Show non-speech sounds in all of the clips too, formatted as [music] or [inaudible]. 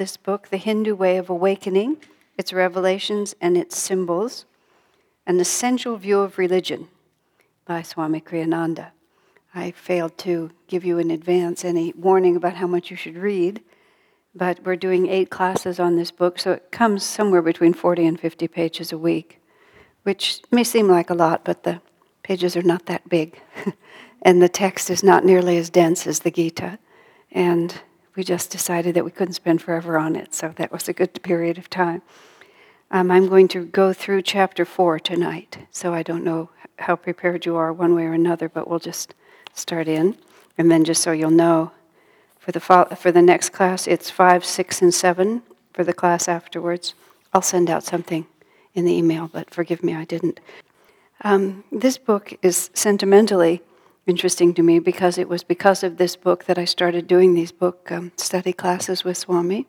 this book, The Hindu Way of Awakening, Its Revelations and Its Symbols, An Essential View of Religion by Swami Kriyananda. I failed to give you in advance any warning about how much you should read, but we're doing eight classes on this book, so it comes somewhere between 40 and 50 pages a week, which may seem like a lot, but the pages are not that big, [laughs] and the text is not nearly as dense as the Gita. And we just decided that we couldn't spend forever on it, so that was a good period of time. Um, I'm going to go through chapter four tonight, so I don't know how prepared you are one way or another, but we'll just start in. And then, just so you'll know, for the, for the next class, it's five, six, and seven. For the class afterwards, I'll send out something in the email, but forgive me, I didn't. Um, this book is sentimentally interesting to me because it was because of this book that I started doing these book um, study classes with Swami.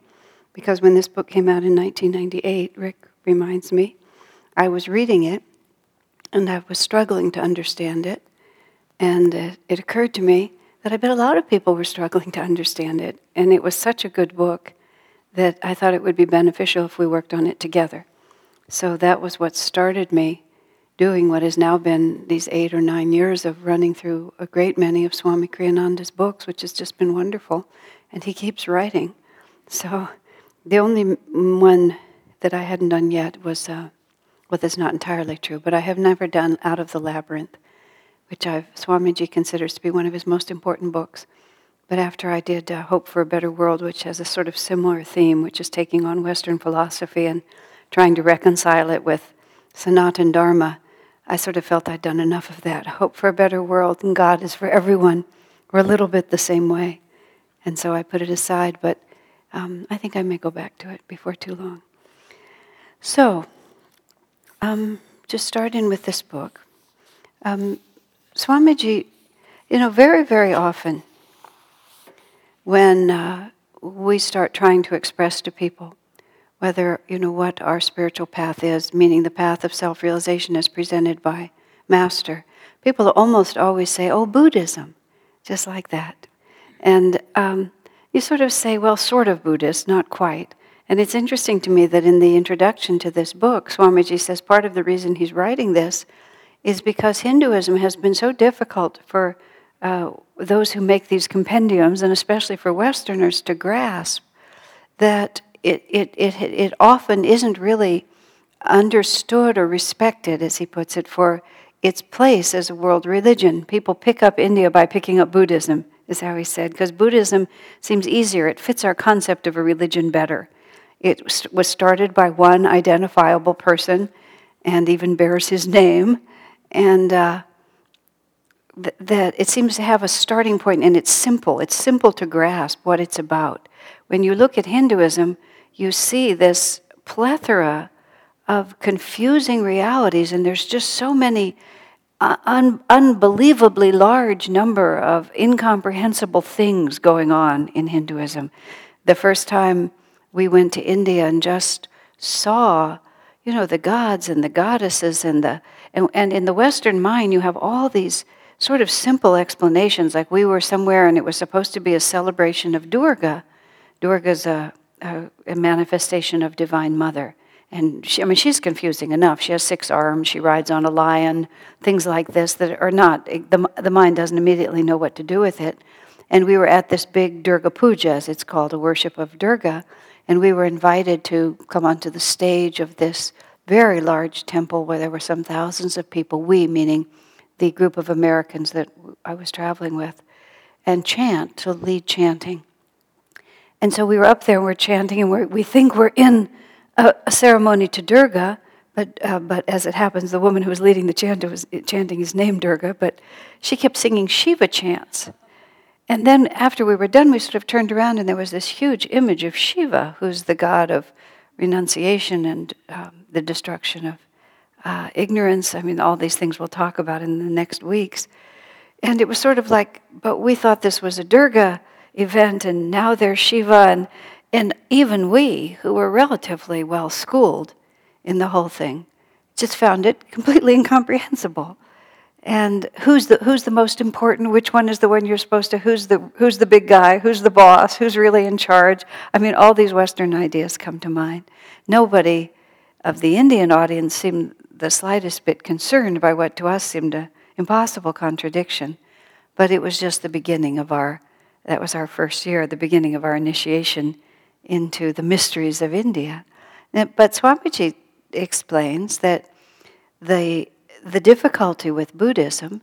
Because when this book came out in 1998, Rick reminds me, I was reading it and I was struggling to understand it. And uh, it occurred to me that I bet a lot of people were struggling [laughs] to understand it. And it was such a good book that I thought it would be beneficial if we worked on it together. So that was what started me doing what has now been these eight or nine years of running through a great many of Swami Kriyananda's books, which has just been wonderful. And he keeps writing. So the only one that I hadn't done yet was, uh, well, that's not entirely true, but I have never done Out of the Labyrinth, which I've, Swamiji considers to be one of his most important books. But after I did uh, Hope for a Better World, which has a sort of similar theme, which is taking on Western philosophy and trying to reconcile it with Sanatan Dharma, I sort of felt I'd done enough of that. Hope for a better world and God is for everyone. We're a little bit the same way. And so I put it aside, but um, I think I may go back to it before too long. So, um, just start in with this book. Um, Swamiji, you know, very, very often when uh, we start trying to express to people whether you know what our spiritual path is, meaning the path of self-realization as presented by Master. People almost always say, "Oh, Buddhism," just like that, and um, you sort of say, "Well, sort of Buddhist, not quite." And it's interesting to me that in the introduction to this book, Swamiji says part of the reason he's writing this is because Hinduism has been so difficult for uh, those who make these compendiums, and especially for Westerners, to grasp that it, it, it, it often isn't really understood or respected, as he puts it, for its place as a world religion. People pick up India by picking up Buddhism, is how he said, because Buddhism seems easier. It fits our concept of a religion better. It was started by one identifiable person and even bears his name. And uh, th- that it seems to have a starting point, and it's simple. It's simple to grasp what it's about. When you look at Hinduism, you see this plethora of confusing realities, and there's just so many uh, un- unbelievably large number of incomprehensible things going on in Hinduism. The first time we went to India and just saw, you know, the gods and the goddesses and the and, and in the Western mind you have all these sort of simple explanations. Like we were somewhere and it was supposed to be a celebration of Durga. Durga's a a, a manifestation of Divine Mother. And she, I mean, she's confusing enough. She has six arms. She rides on a lion. Things like this that are not the the mind doesn't immediately know what to do with it. And we were at this big Durga Puja, as it's called, a worship of Durga, and we were invited to come onto the stage of this very large temple where there were some thousands of people. We, meaning the group of Americans that I was traveling with, and chant to lead chanting. And so we were up there and we're chanting, and we're, we think we're in a, a ceremony to Durga, but, uh, but as it happens, the woman who was leading the chant was chanting his name, Durga, but she kept singing Shiva chants. And then after we were done, we sort of turned around, and there was this huge image of Shiva, who's the god of renunciation and um, the destruction of uh, ignorance. I mean, all these things we'll talk about in the next weeks. And it was sort of like, but we thought this was a Durga event, and now there's Shiva, and, and even we, who were relatively well schooled in the whole thing, just found it completely [laughs] incomprehensible. and who's the who's the most important? Which one is the one you're supposed to who's the who's the big guy? Who's the boss? Who's really in charge? I mean all these western ideas come to mind. Nobody of the indian audience seemed the slightest bit concerned by what to us seemed an impossible contradiction but it was just the beginning of our that was our first year the beginning of our initiation into the mysteries of india. But swamiji explains that the the difficulty with Buddhism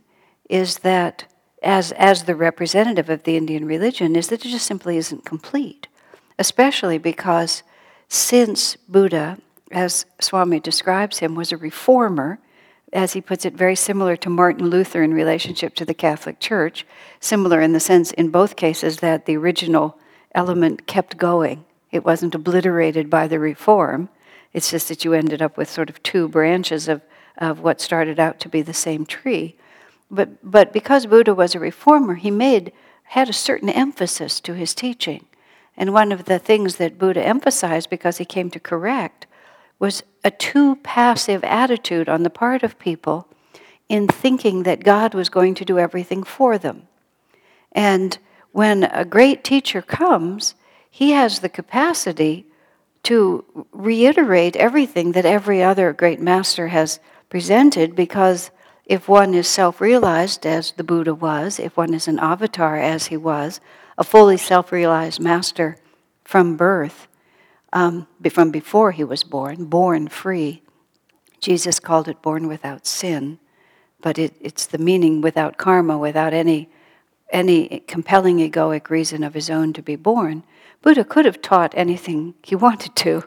is that, as, as the representative of the Indian religion, is that it just simply isn't complete, especially because since Buddha, as Swami describes him, was a reformer, as he puts it, very similar to Martin Luther in relationship to the Catholic Church, similar in the sense, in both cases, that the original element kept going. It wasn't obliterated by the reform. It's just that you ended up with sort of two branches of of what started out to be the same tree. But, but because Buddha was a reformer, he made, had a certain emphasis to his teaching. And one of the things that Buddha emphasized because he came to correct was a too passive attitude on the part of people in thinking that God was going to do everything for them. And when a great teacher comes, he has the capacity to reiterate everything that every other great master has presented because if one is self realized, as the Buddha was, if one is an avatar, as he was, a fully self realized master from birth, um, from before he was born, born free, Jesus called it born without sin, but it, it's the meaning without karma, without any, any compelling egoic reason of his own to be born. Buddha could have taught anything he wanted to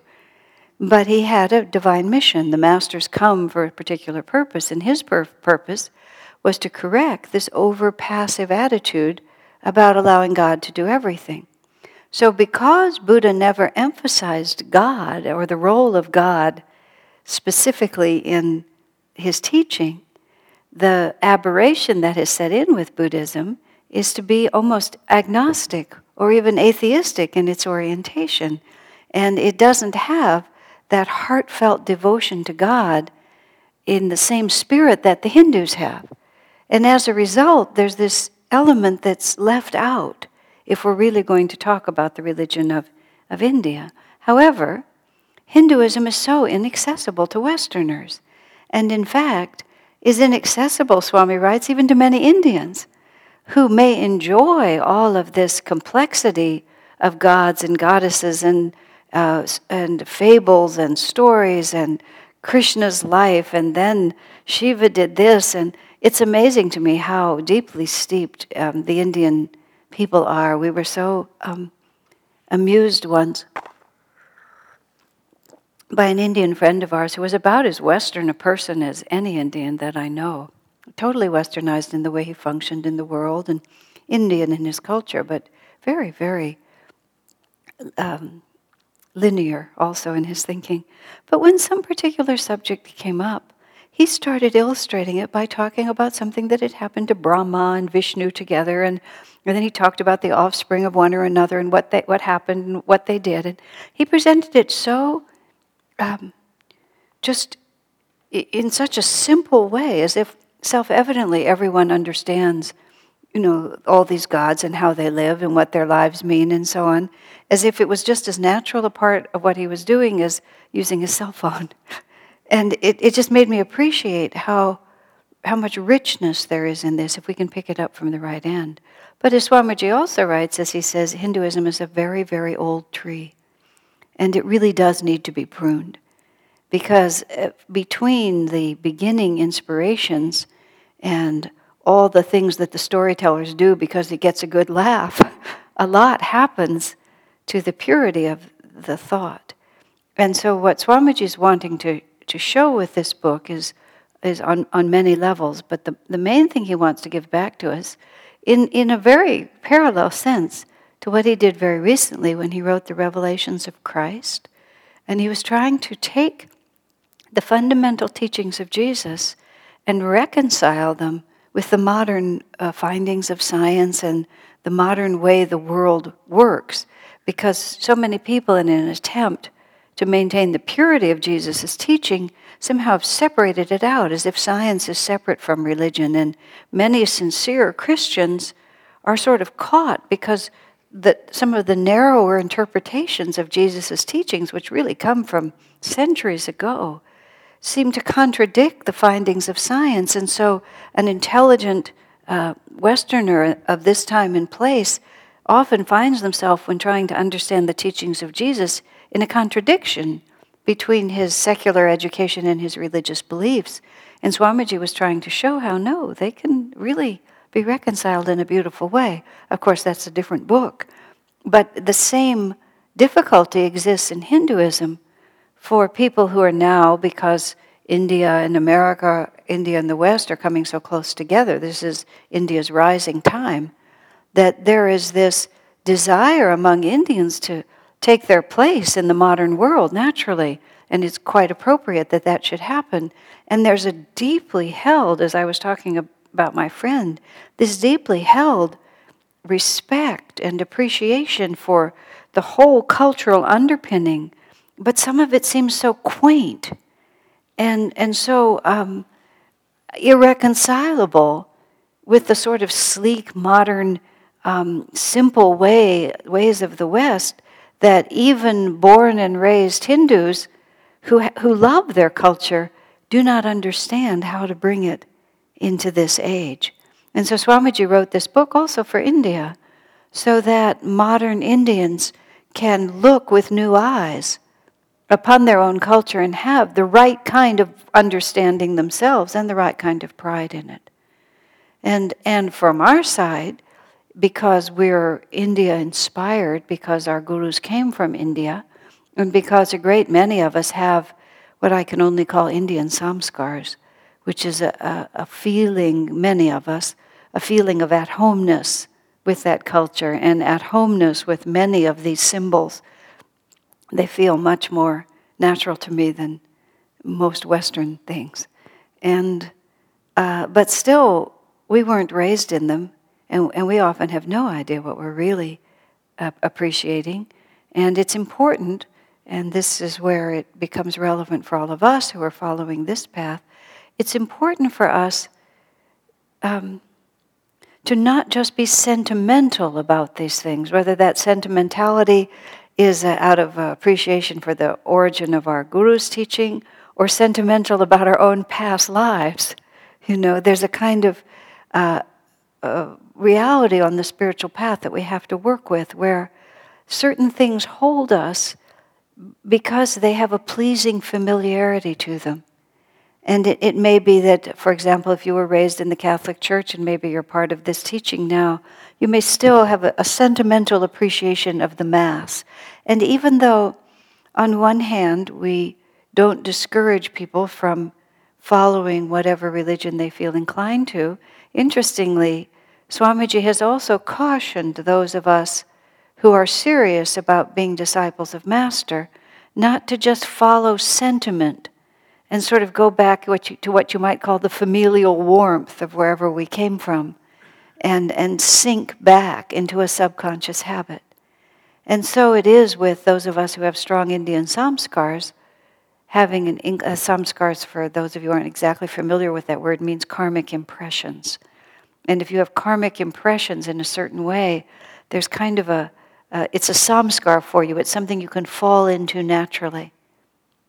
but he had a divine mission. The masters come for a particular purpose, and his pur- purpose was to correct this over passive attitude about allowing God to do everything. So, because Buddha never emphasized God or the role of God specifically in his teaching, the aberration that has set in with Buddhism is to be almost agnostic or even atheistic in its orientation. And it doesn't have that heartfelt devotion to God in the same spirit that the Hindus have. And as a result, there's this element that's left out if we're really going to talk about the religion of, of India. However, Hinduism is so inaccessible to Westerners, and in fact, is inaccessible, Swami writes, even to many Indians who may enjoy all of this complexity of gods and goddesses and uh, and fables and stories and Krishna's life, and then Shiva did this. And it's amazing to me how deeply steeped um, the Indian people are. We were so um, amused once by an Indian friend of ours who was about as Western a person as any Indian that I know. Totally westernized in the way he functioned in the world and Indian in his culture, but very, very um, linear also in his thinking. But when some particular subject came up, he started illustrating it by talking about something that had happened to Brahma and Vishnu together, and, and then he talked about the offspring of one or another and what they, what happened and what they did. And he presented it so, um, just in such a simple way, as if self-evidently everyone understands you know, all these gods and how they live and what their lives mean and so on, as if it was just as natural a part of what he was doing as using his cell phone. [laughs] And it, it just made me appreciate how, how much richness there is in this if we can pick it up from the right end. But as Swamiji also writes, as he says, Hinduism is a very, very old tree. And it really does need to be pruned. Because uh, between the beginning inspirations and all the things that the storytellers do because it gets a good laugh. a lot happens to the purity of the thought. And so, what Swamiji is wanting to, to show with this book is, is on, on many levels, but the, the main thing he wants to give back to us, in, in a very parallel sense to what he did very recently when he wrote the Revelations of Christ. And he was trying to take the fundamental teachings of Jesus and reconcile them with the modern uh, findings of science and the modern way the world works, because so many people, in an attempt to maintain the purity of Jesus' teaching, somehow have separated it out as if science is separate from religion. And many sincere Christians are sort of caught because that some of the narrower interpretations of Jesus' teachings, which really come from centuries ago, seem to contradict the findings of science. And so, an intelligent uh, Westerner of this time and place often finds themselves, when trying to understand the teachings of Jesus, in a contradiction between his secular education and his religious beliefs. And Swamiji was trying to show how no, they can really be reconciled in a beautiful way. Of course, that's a different book. But the same difficulty exists in Hinduism for people who are now, because India and America, India and the West are coming so close together, this is India's rising time, that there is this desire among Indians to take their place in the modern world naturally. And it's quite appropriate that that should happen. And there's a deeply held, as I was talking about my friend, this deeply held respect and appreciation for the whole cultural underpinning, but some of it seems so quaint and, and so um, irreconcilable with the sort of sleek, modern, um, simple way, ways of the West that even born and raised Hindus who, who love their culture do not understand how to bring it into this age. And so Swamiji wrote this book also for India, so that modern Indians can look with new eyes upon their own culture and have the right kind of understanding themselves and the right kind of pride in it. And, and from our side, because we're India inspired, because our gurus came from India, and because a great many of us have what I can only call Indian samskars, which is a, a, a feeling, many of us, a feeling of at homeness with that culture and at homeness with many of these symbols. They feel much more natural to me than most Western things. And, uh, but still, we weren't raised in them, and, and we often have no idea what we're really uh, appreciating. And it's important, and this is where it becomes relevant for all of us who are following this path. It's important for us um, to not just be sentimental about these things, whether that sentimentality is uh, out of uh, appreciation for the origin of our guru's teaching or sentimental about our own past lives. You know, there's a kind of uh, uh, reality on the spiritual path that we have to work with where certain things hold us because they have a pleasing familiarity to them. And it, it may be that, for example, if you were raised in the Catholic Church and maybe you're part of this teaching now, you may still have a, a sentimental appreciation of the Mass. And even though, on one hand, we don't discourage people from following whatever religion they feel inclined to, interestingly, Swamiji has also cautioned those of us who are serious about being disciples of Master not to just follow sentiment and sort of go back what you, to what you might call the familial warmth of wherever we came from and, and sink back into a subconscious habit. And so it is with those of us who have strong Indian samskars. Having an uh, samskars, for those of you who aren't exactly familiar with that word, means karmic impressions. And if you have karmic impressions in a certain way, there's kind of a, uh, it's a samskar for you. It's something you can fall into naturally.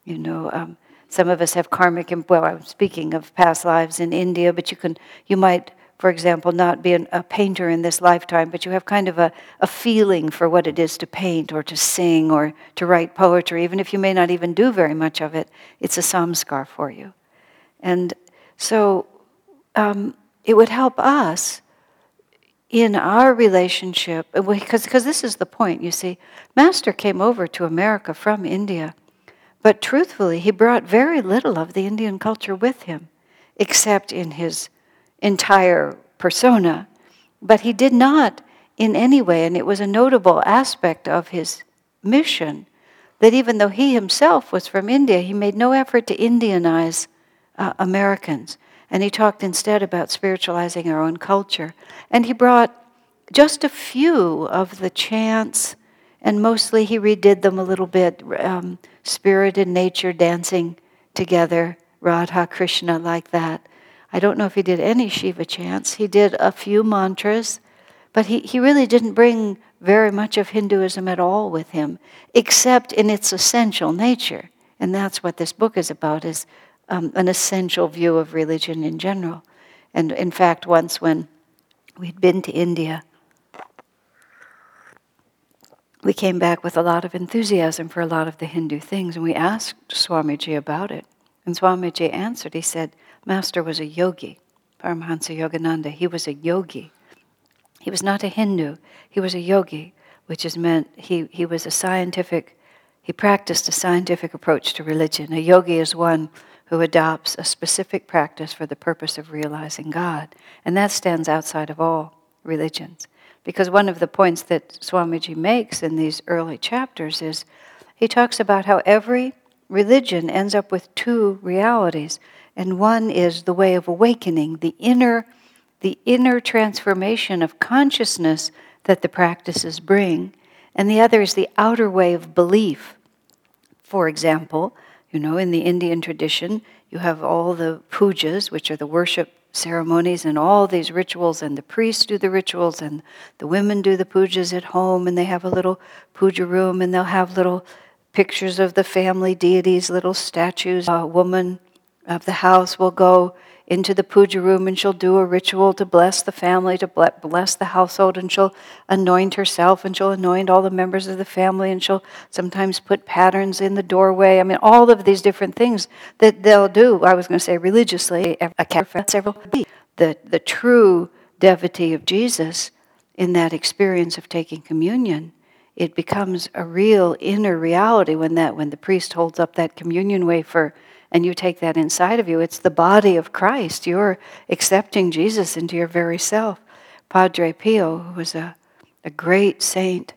You know, um, some of us have karmic, well, I'm speaking of past lives in India, but you can, you might, for example, not be a painter in this lifetime, but you have kind of a, a feeling for what it is to paint or to sing or to write poetry, even if you may not even do very much of it, it's a samskar for you. And so um, it would help us in our relationship, because this is the point, you see. Master came over to America from India but truthfully, he brought very little of the Indian culture with him, except in his entire persona. But he did not in any way, and it was a notable aspect of his mission, that even though he himself was from India, he made no effort to Indianize uh, Americans. And he talked instead about spiritualizing our own culture. And he brought just a few of the chants and mostly he redid them a little bit. Um, spirit and nature dancing together, Radha Krishna like that. I don't know if he did any Shiva chants. He did a few mantras, but he, he really didn't bring very much of Hinduism at all with him, except in its essential nature. And that's what this book is about, is um, an essential view of religion in general. And in fact, once when we'd been to India, we came back with a lot of enthusiasm for a lot of the Hindu things, and we asked Swamiji about it. And Swamiji answered, he said, Master was a yogi, Paramahansa Yogananda. He was a yogi. He was not a Hindu, he was a yogi, which is meant he, he was a scientific, he practiced a scientific approach to religion. A yogi is one who adopts a specific practice for the purpose of realizing God. And that stands outside of all religions. Because one of the points that Swamiji makes in these early chapters is he talks about how every religion ends up with two realities. And one is the way of awakening, the inner, the inner transformation of consciousness that the practices bring. And the other is the outer way of belief. For example, you know, in the Indian tradition, you have all the pujas, which are the worship ceremonies and all these rituals, and the priests do the rituals, and the women do the pujas at home, and they have a little puja room, and they'll have little pictures of the family deities, little statues. A woman of the house will go into the puja room and she'll do a ritual to bless the family, to bless the household, and she'll anoint herself and she'll anoint all the members of the family, and she'll sometimes put patterns in the doorway. I mean, all of these different things that they'll do. I was going to say religiously, several. The, the true devotee of Jesus in that experience of taking communion it becomes a real inner reality when that when the priest holds up that communion wafer and you take that inside of you. It's the body of Christ. You're accepting Jesus into your very self. Padre Pio, who was a, a great saint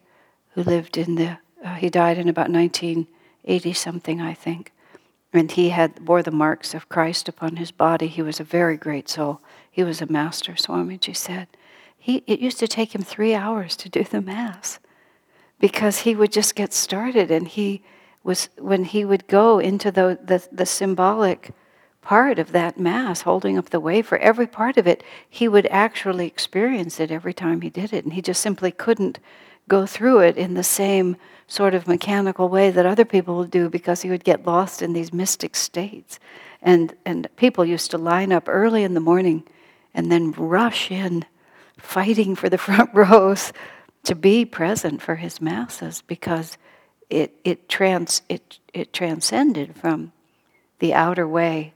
who lived in the, uh, he died in about 1980 something, I think. And he had bore the marks of Christ upon his body. He was a very great soul. He was a master, Swamiji said. He, it used to take him three hours to do the Mass because he would just get started and he was when he would go into the, the, the symbolic part of that Mass, holding up the wafer, every part of it, he would actually experience it every time he did it. And he just simply couldn't go through it in the same sort of mechanical way that other people would do because he would get lost in these mystic states. And, and people used to line up early in the morning and then rush in, fighting for the front [laughs] rows to be present for his masses because it, it, trans, it, it transcended from the outer way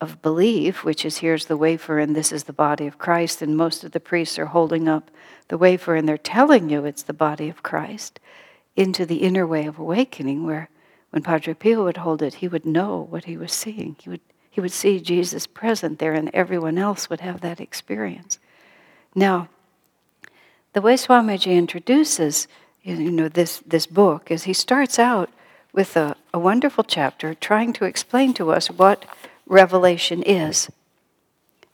of belief, which is here's the wafer and this is the body of Christ, and most of the priests are holding up the wafer and they're telling you it's the body of Christ, into the inner way of awakening, where when Padre Pio would hold it, he would know what he was seeing. He would, he would see Jesus present there, and everyone else would have that experience. Now, the way Swamiji introduces you know, this, this book is he starts out with a, a wonderful chapter trying to explain to us what revelation is.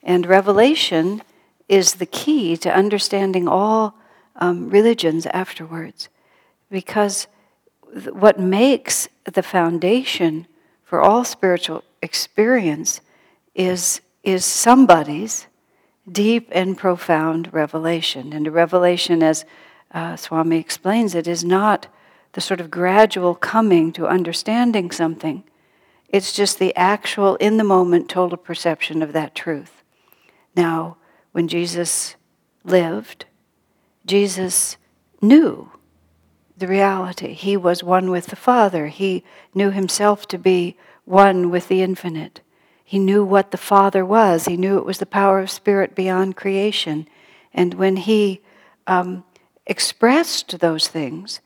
And revelation is the key to understanding all um, religions afterwards. Because th- what makes the foundation for all spiritual experience is, is somebody's deep and profound revelation. And a revelation, as uh, Swami explains it, is not the sort of gradual coming to understanding something. It's just the actual, in the moment, total perception of that truth. Now, when Jesus lived, Jesus knew the reality. He was one with the Father. He knew himself to be one with the infinite. He knew what the Father was. He knew it was the power of Spirit beyond creation. And when he um, expressed those things,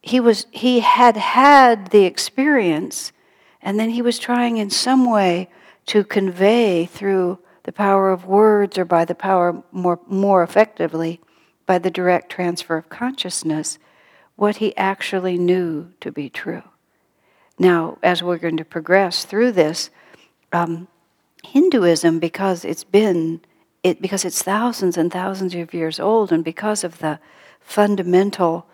he, was, he had had the experience, and then he was trying in some way to convey through the power of words or by the power more, more effectively by the direct transfer of consciousness what he actually knew to be true. Now, as we're going to progress through this, um, Hinduism, because it's been, it, because it's thousands and thousands of years old, and because of the fundamental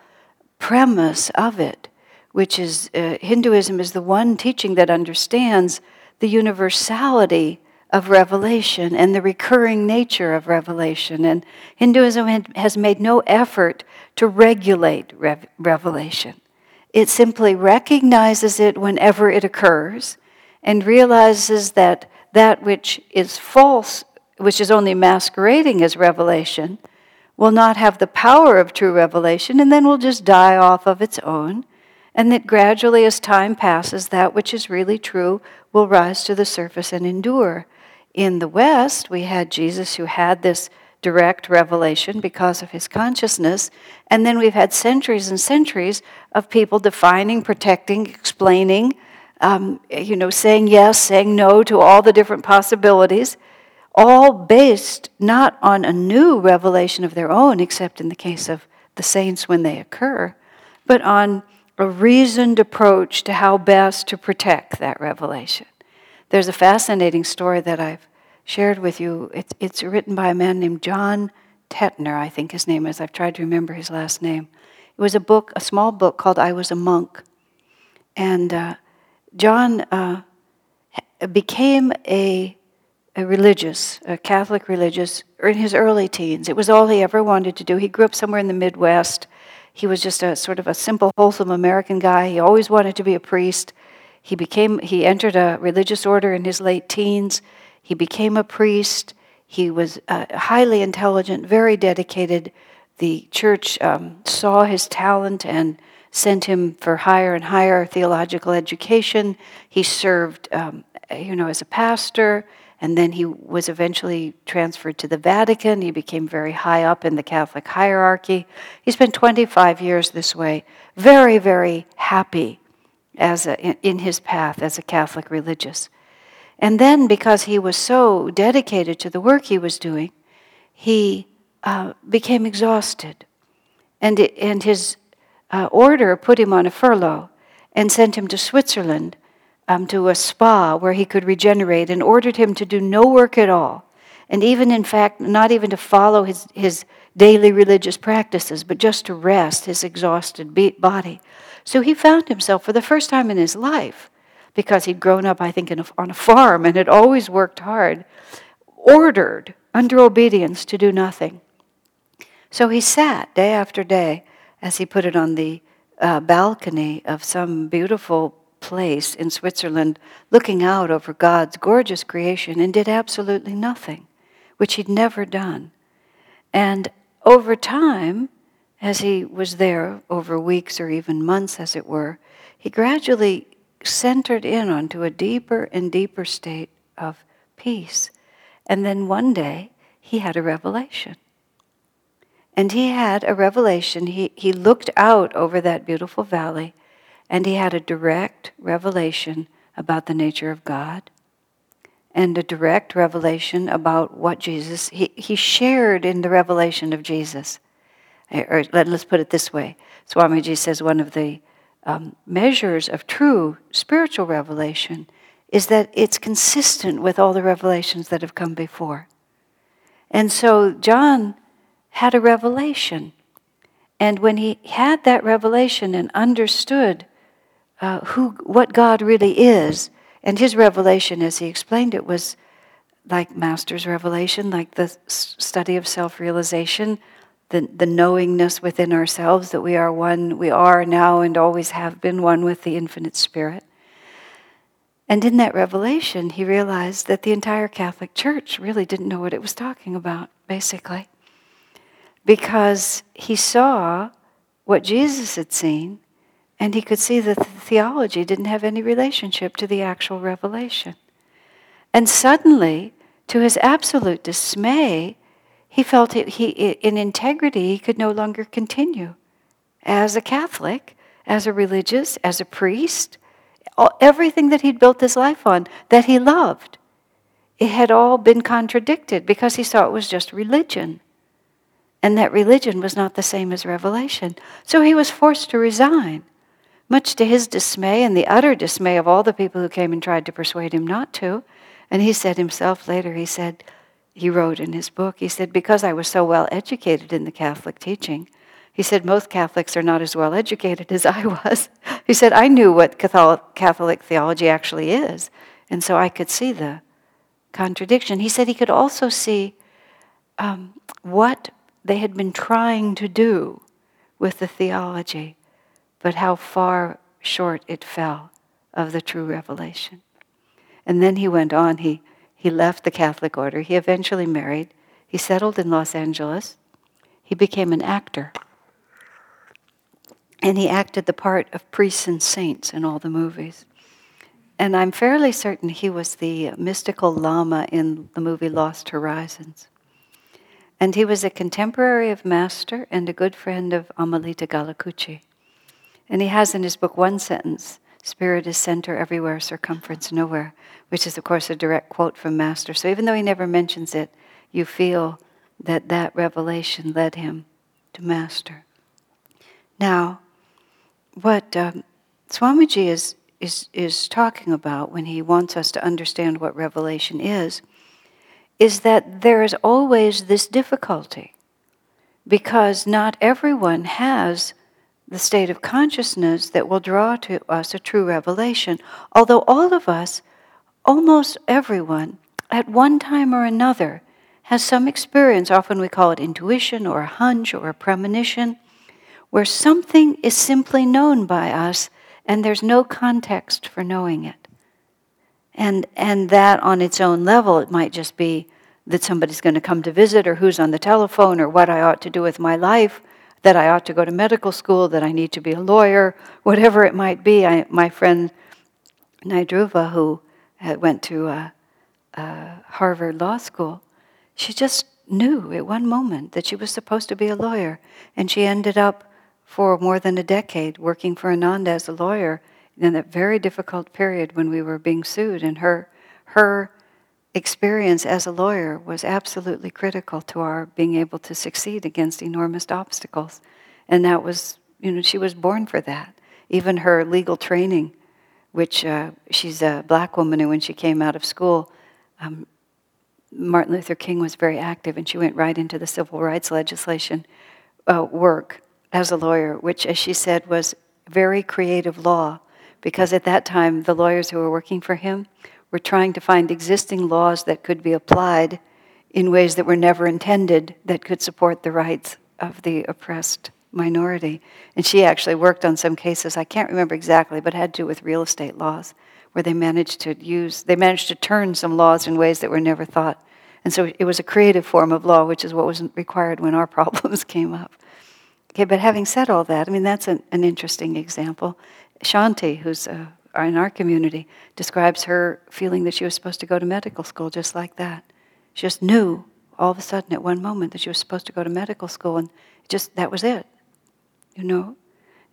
premise of it, which is uh, Hinduism is the one teaching that understands the universality of revelation and the recurring nature of revelation. And Hinduism has made no effort to regulate rev- revelation. It simply recognizes it whenever it occurs and realizes that that which is false, which is only masquerading as revelation, will not have the power of true revelation and then will just die off of its own. And that gradually, as time passes, that which is really true will rise to the surface and endure. In the West, we had Jesus who had this direct revelation because of his consciousness. And then we've had centuries and centuries of people defining, protecting, explaining, um, you know, saying yes, saying no to all the different possibilities, all based not on a new revelation of their own, except in the case of the saints when they occur, but on a reasoned approach to how best to protect that revelation. There's a fascinating story that I've shared with you. It's, it's written by a man named John Tetner, I think his name is. I've tried to remember his last name. It was a book, a small book called I Was a Monk. And uh, John uh, became a, a religious, a Catholic religious, in his early teens. It was all he ever wanted to do. He grew up somewhere in the Midwest. He was just a sort of a simple, wholesome American guy. He always wanted to be a priest. He became he entered a religious order in his late teens. He became a priest. He was uh, highly intelligent, very dedicated. The church um, saw his talent and sent him for higher and higher theological education. He served, um, you know, as a pastor, and then he was eventually transferred to the Vatican. He became very high up in the Catholic hierarchy. He spent 25 years this way, very, very happy as a, in his path as a Catholic religious. And then, because he was so dedicated to the work he was doing, he uh, became exhausted. And, it, and his uh, order put him on a furlough and sent him to Switzerland um, to a spa where he could regenerate and ordered him to do no work at all. And even, in fact, not even to follow his, his daily religious practices, but just to rest his exhausted body. So he found himself, for the first time in his life, because he'd grown up, I think, a, on a farm and had always worked hard, ordered under obedience to do nothing. So he sat day after day, as he put it, on the uh, balcony of some beautiful place in Switzerland, looking out over God's gorgeous creation, and did absolutely nothing, which he'd never done. And over time, as he was there over weeks or even months, as it were, he gradually centered in onto a deeper and deeper state of peace. And then one day, he had a revelation. And he had a revelation. He, he looked out over that beautiful valley and he had a direct revelation about the nature of God and a direct revelation about what Jesus, he, he shared in the revelation of Jesus. Or let, us put it this way Swamiji says one of the um, measures of true spiritual revelation is that it's consistent with all the revelations that have come before. And so John had a revelation. And when he had that revelation and understood uh, who, what God really is, and his revelation, as he explained it, was like Master's revelation, like the study of self realization, the, the knowingness within ourselves that we are one, we are now and always have been one with the infinite spirit. And in that revelation, he realized that the entire Catholic Church really didn't know what it was talking about, basically. Because he saw what Jesus had seen, and he could see that the theology didn't have any relationship to the actual revelation. And suddenly, to his absolute dismay, he felt he, he, in integrity he could no longer continue as a Catholic, as a religious, as a priest. All, everything that he'd built his life on, that he loved, it had all been contradicted because he saw it was just religion. And that religion was not the same as revelation. So he was forced to resign, much to his dismay and the utter dismay of all the people who came and tried to persuade him not to. And he said himself later, he said, he wrote in his book, he said, because I was so well educated in the Catholic teaching, He said, Most Catholics are not as well educated [laughs] as I was. He said, I knew what Catholic theology actually is. And so I could see the contradiction. He said he could also see um, what they had been trying to do with the theology, but how far short it fell of the true revelation. And then he went on, he, he left the Catholic order. He eventually married. He settled in Los Angeles. He became an actor. And he acted the part of priests and saints in all the movies. And I'm fairly certain he was the mystical Lama in the movie Lost Horizons. And he was a contemporary of Master and a good friend of Amelita Galli-Curci. And he has in his book one sentence Spirit is center everywhere, circumference nowhere, which is, of course, a direct quote from Master. So even though he never mentions it, you feel that that revelation led him to Master. Now, what um, Swamiji is, is, is talking about when he wants us to understand what revelation is, is that there is always this difficulty because not everyone has the state of consciousness that will draw to us a true revelation. Although all of us, almost everyone, at one time or another, has some experience, often we call it intuition or a hunch or a premonition, where something is simply known by us and there's no context for knowing it. And, and that on its own level, it might just be that somebody's going to come to visit or who's on the telephone or what I ought to do with my life that I ought to go to medical school, that I need to be a lawyer, whatever it might be. I, my friend Naidhruva, who went to uh, uh, Harvard Law School, she just knew at one moment that she was supposed to be a lawyer, and she ended up for more than a decade working for Ananda as a lawyer in that very difficult period when we were being sued, and her her experience as a lawyer was absolutely critical to our being able to succeed against enormous obstacles. And that was, you know, she was born for that. Even her legal training, which uh, she's a black woman, and when she came out of school, um, Martin Luther King was very active, and she went right into the civil rights legislation uh, work as a lawyer, which, as she said, was very creative law, because at that time, the lawyers who were working for him we're trying to find existing laws that could be applied in ways that were never intended that could support the rights of the oppressed minority. And she actually worked on some cases, I can't remember exactly, but had to with real estate laws, where they managed to use, they managed to turn some laws in ways that were never thought. And so it was a creative form of law, which is what was required when our [laughs] problems came up. Okay, but having said all that, I mean, that's an, an interesting example. Shanti, who's a in our community describes her feeling that she was supposed to go to medical school just like that. She just knew all of a sudden at one moment that she was supposed to go to medical school, and just that was it. You know?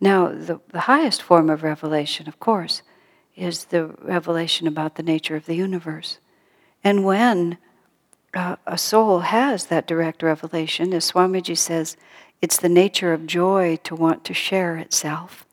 Now, the, the highest form of revelation, of course, is the revelation about the nature of the universe. And when uh, a soul has that direct revelation, as Swamiji says, it's the nature of joy to want to share itself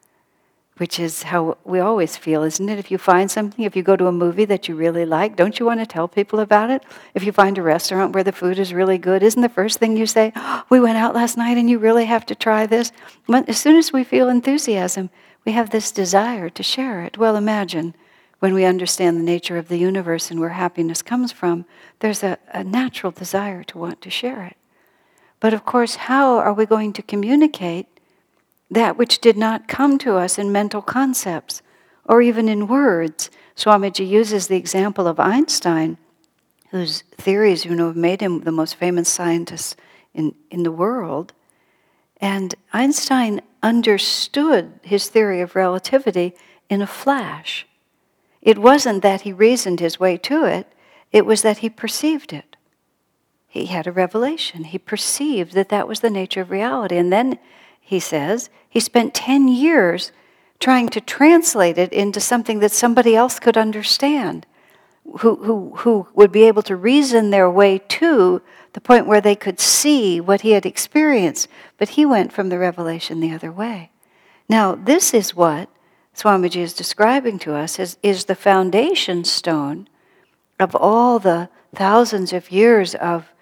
which is how we always feel, isn't it? If you find something, if you go to a movie that you really like, don't you want to tell people about it? If you find a restaurant where the food is really good, isn't the first thing you say, oh, We went out last night and you really have to try this? As soon as we feel enthusiasm, we have this desire to share it. Well, imagine when we understand the nature of the universe and where happiness comes from, there's a, a natural desire to want to share it. But of course, how are we going to communicate that which did not come to us in mental concepts or even in words. Swamiji uses the example of Einstein, whose theories, you know, have made him the most famous scientist in, in the world. And Einstein understood his theory of relativity in a flash. It wasn't that he reasoned his way to it, it was that he perceived it. He had a revelation. He perceived that that was the nature of reality. And then he says, he spent 10 years trying to translate it into something that somebody else could understand, who, who, who would be able to reason their way to the point where they could see what he had experienced. But he went from the revelation the other way. Now, this is what Swamiji is describing to us as, is the foundation stone of all the thousands of years of,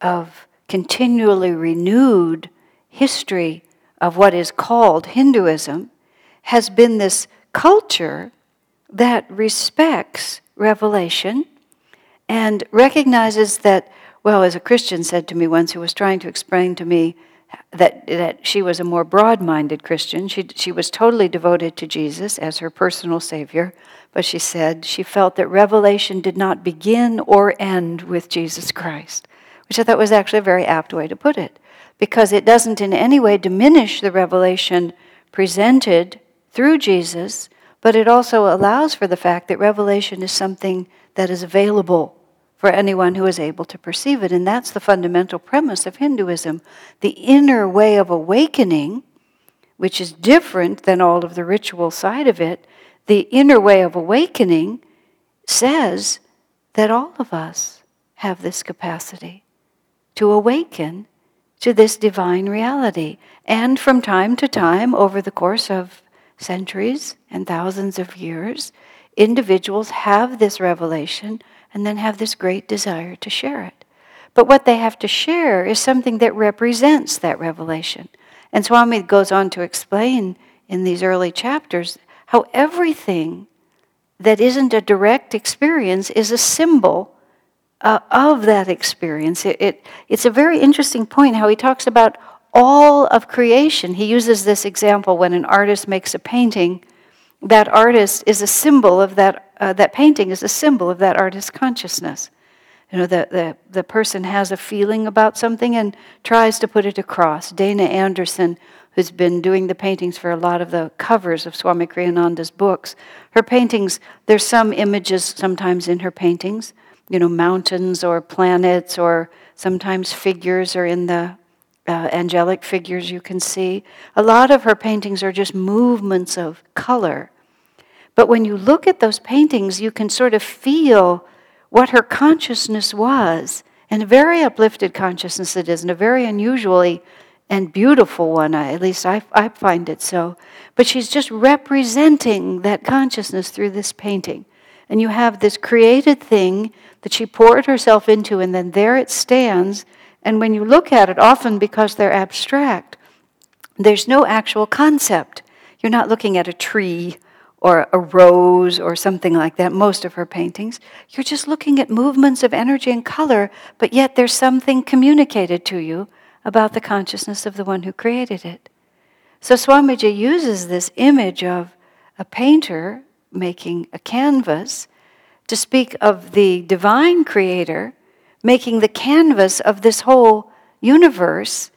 of continually renewed history of what is called Hinduism has been this culture that respects revelation and recognizes that, well, as a Christian said to me once who was trying to explain to me that, that she was a more broad minded Christian. She, she was totally devoted to Jesus as her personal Savior, but she said she felt that revelation did not begin or end with Jesus Christ, which I thought was actually a very apt way to put it, because it doesn't in any way diminish the revelation presented through Jesus, but it also allows for the fact that revelation is something that is available for anyone who is able to perceive it. And that's the fundamental premise of Hinduism. The inner way of awakening, which is different than all of the ritual side of it, the inner way of awakening says that all of us have this capacity to awaken to this divine reality. And from time to time, over the course of centuries and thousands of years, individuals have this revelation and then have this great desire to share it. But what they have to share is something that represents that revelation. And Swami goes on to explain in these early chapters how everything that isn't a direct experience is a symbol uh, of that experience. It, it, it's a very interesting point how he talks about all of creation. He uses this example when an artist makes a painting that artist is a symbol of that, uh, that painting is a symbol of that artist's consciousness. You know, the, the, the person has a feeling about something and tries to put it across. Dana Andersen, who's been doing the paintings for a lot of the covers of Swami Kriyananda's books, her paintings, there's some images sometimes in her paintings, you know, mountains or planets or sometimes figures are in the uh, angelic figures you can see. A lot of her paintings are just movements of color. But when you look at those paintings, you can sort of feel what her consciousness was. And a very uplifted consciousness it is, and a very unusually and beautiful one, at least I, I find it so. But she's just representing that consciousness through this painting. And you have this created thing that she poured herself into, and then there it stands and when you look at it, often because they're abstract, there's no actual concept. You're not looking at a tree or a rose or something like that, most of her paintings. You're just looking at movements of energy and color, but yet there's something communicated to you about the consciousness of the one who created it. So Swamiji uses this image of a painter making a canvas to speak of the divine creator making the canvas of this whole universe,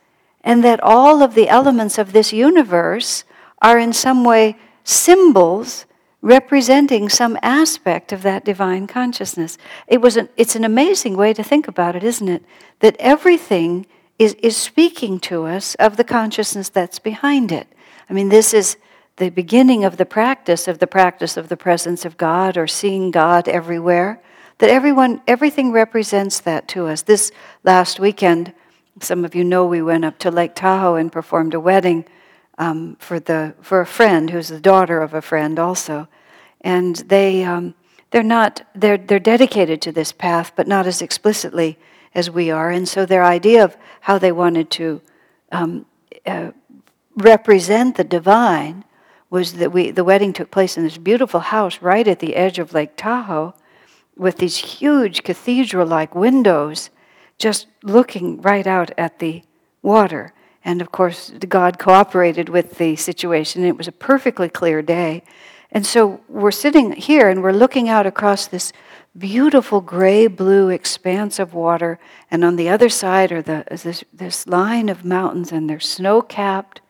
and that all of the elements of this universe are in some way symbols representing some aspect of that divine consciousness. It was an, it's an amazing way to think about it, isn't it? That everything is, is speaking to us of the consciousness that's behind it. I mean, this is the beginning of the practice of the practice of the presence of God or seeing God everywhere that everyone, everything represents that to us. This last weekend, some of you know we went up to Lake Tahoe and performed a wedding um, for, the, for a friend who's the daughter of a friend also. And they, um, they're, not, they're, they're dedicated to this path, but not as explicitly as we are. And so their idea of how they wanted to um, uh, represent the divine was that we, the wedding took place in this beautiful house right at the edge of Lake Tahoe with these huge cathedral like windows just looking right out at the water. And of course, God cooperated with the situation. It was a perfectly clear day. And so we're sitting here and we're looking out across this beautiful gray blue expanse of water. And on the other side are the, this, this line of mountains, and they're snow capped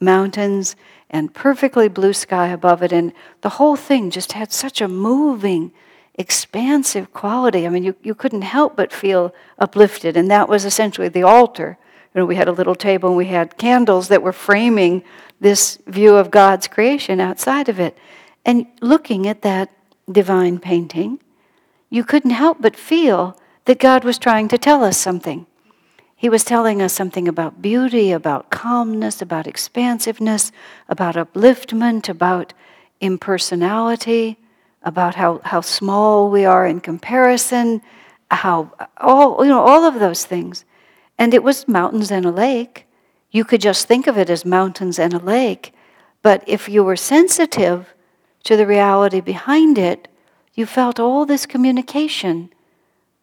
mountains and perfectly blue sky above it. And the whole thing just had such a moving, expansive quality. I mean, you, you couldn't help but feel uplifted. And that was essentially the altar. You know, we had a little table and we had candles that were framing this view of God's creation outside of it. And looking at that divine painting, you couldn't help but feel that God was trying to tell us something. He was telling us something about beauty, about calmness, about expansiveness, about upliftment, about impersonality, about how, how small we are in comparison, how all you know all of those things. And it was mountains and a lake. you could just think of it as mountains and a lake. But if you were sensitive to the reality behind it, you felt all this communication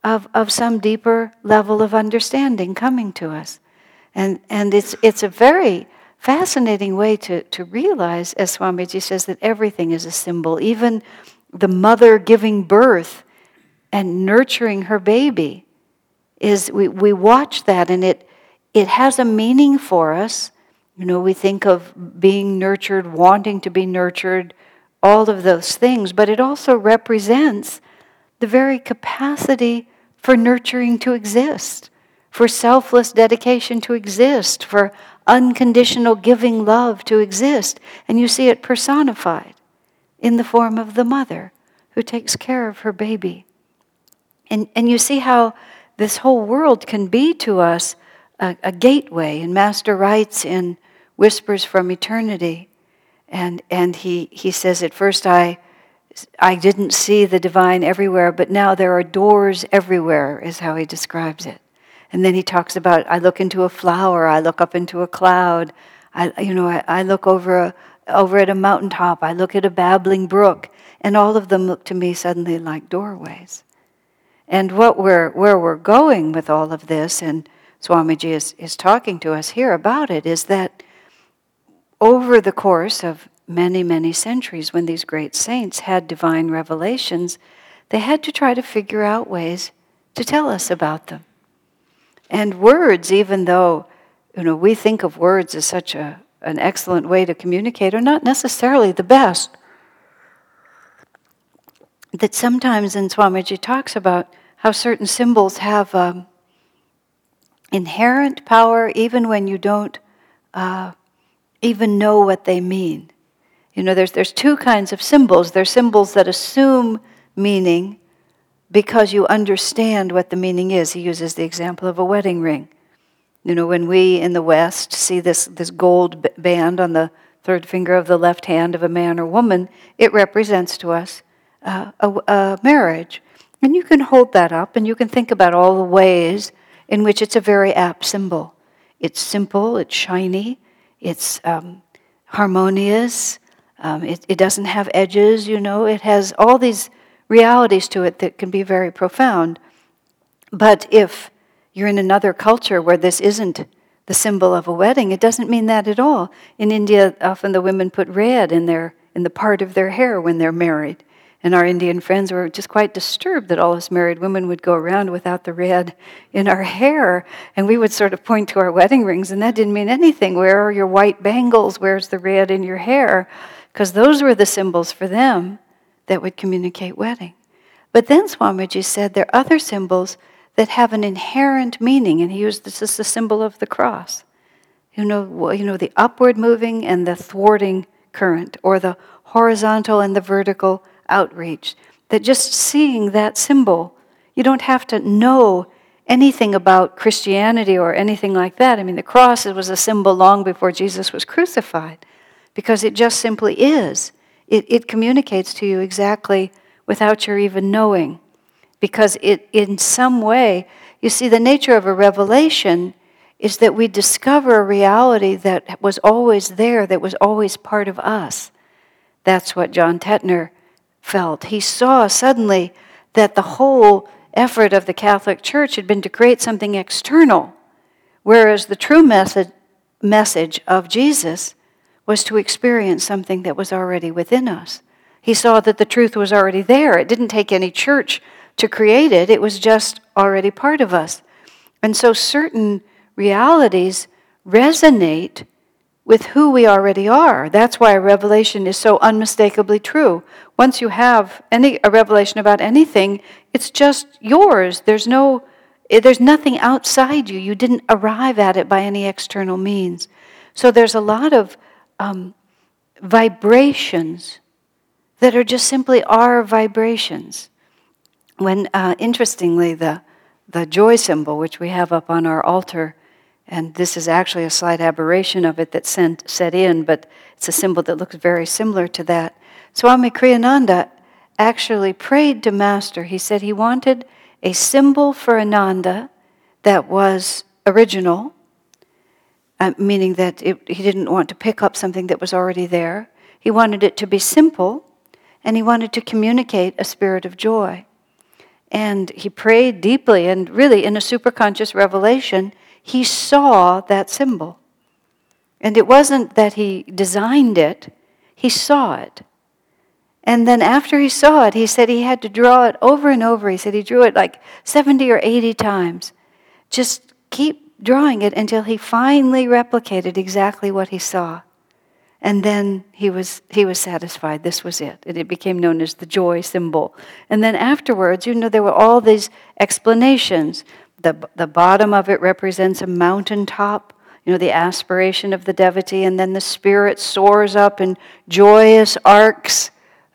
of, of some deeper level of understanding coming to us. And, and it's, it's a very fascinating way to, to realize, as Swamiji says, that everything is a symbol. Even the mother giving birth and nurturing her baby is we, we watch that and it it has a meaning for us. You know, we think of being nurtured, wanting to be nurtured, all of those things, but it also represents the very capacity for nurturing to exist, for selfless dedication to exist, for unconditional giving love to exist. And you see it personified in the form of the mother who takes care of her baby. And, and you see how this whole world can be to us a, a gateway. And Master writes in Whispers from Eternity, and, and he, he says, At first I, I didn't see the divine everywhere, but now there are doors everywhere, is how he describes it. And then he talks about I look into a flower, I look up into a cloud, I, you know, I, I look over, a, over at a mountaintop, I look at a babbling brook, and all of them look to me suddenly like doorways. And what we're, where we're going with all of this, and Swamiji is, is talking to us here about it is that over the course of many, many centuries, when these great saints had divine revelations, they had to try to figure out ways to tell us about them. And words, even though you know, we think of words as such a, an excellent way to communicate, are not necessarily the best. That sometimes, and Swamiji talks about how certain symbols have um, inherent power even when you don't uh, even know what they mean. You know, there's, there's two kinds of symbols. There's symbols that assume meaning because you understand what the meaning is. He uses the example of a wedding ring. You know, when we in the West see this, this gold band on the third finger of the left hand of a man or woman, it represents to us uh, a, a marriage. And you can hold that up and you can think about all the ways in which it's a very apt symbol. It's simple, it's shiny, it's um, harmonious, um, it, it doesn't have edges, you know, it has all these realities to it that can be very profound. But if you're in another culture where this isn't the symbol of a wedding, it doesn't mean that at all. In India, often the women put red in their in the part of their hair when they're married. And our Indian friends were just quite disturbed that all us married women would go around without the red in our hair. And we would sort of point to our wedding rings, and that didn't mean anything. Where are your white bangles? Where's the red in your hair? Because those were the symbols for them that would communicate wedding. But then Swamiji said there are other symbols that have an inherent meaning, and he used this as the symbol of the cross. You know, you know, the upward moving and the thwarting current, or the horizontal and the vertical outreach. That just seeing that symbol, you don't have to know anything about Christianity or anything like that. I mean, the cross was a symbol long before Jesus was crucified because it just simply is. It, it communicates to you exactly without your even knowing. Because it, in some way, you see, the nature of a revelation is that we discover a reality that was always there, that was always part of us. That's what John Tettemer felt. He saw suddenly that the whole effort of the Catholic Church had been to create something external, whereas the true message, message of Jesus was to experience something that was already within us. He saw that the truth was already there. It didn't take any church to create it, it was just already part of us. And so certain realities resonate with who we already are. That's why revelation is so unmistakably true. Once you have any a revelation about anything, it's just yours. There's no eh, there's nothing outside you. You didn't arrive at it by any external means. So there's a lot of um, vibrations that are just simply our vibrations. When, uh, interestingly, the, the joy symbol, which we have up on our altar, and this is actually a slight aberration of it that sent, set in, but it's a symbol that looks very similar to that. Swami Kriyananda actually prayed to Master. He said he wanted a symbol for Ananda that was original, uh, meaning that it, he didn't want to pick up something that was already there. He wanted it to be simple, and he wanted to communicate a spirit of joy. And he prayed deeply, and really, in a superconscious revelation, he saw that symbol. And it wasn't that he designed it, he saw it. And then after he saw it, he said he had to draw it over and over. He said he drew it like 70 or 80 times. Just keep drawing it until he finally replicated exactly what he saw. And then he was, he was satisfied. This was it. And it became known as the joy symbol. And then afterwards, you know, there were all these explanations. The, the bottom of it represents a mountaintop, you know, the aspiration of the devotee. And then the spirit soars up in joyous arcs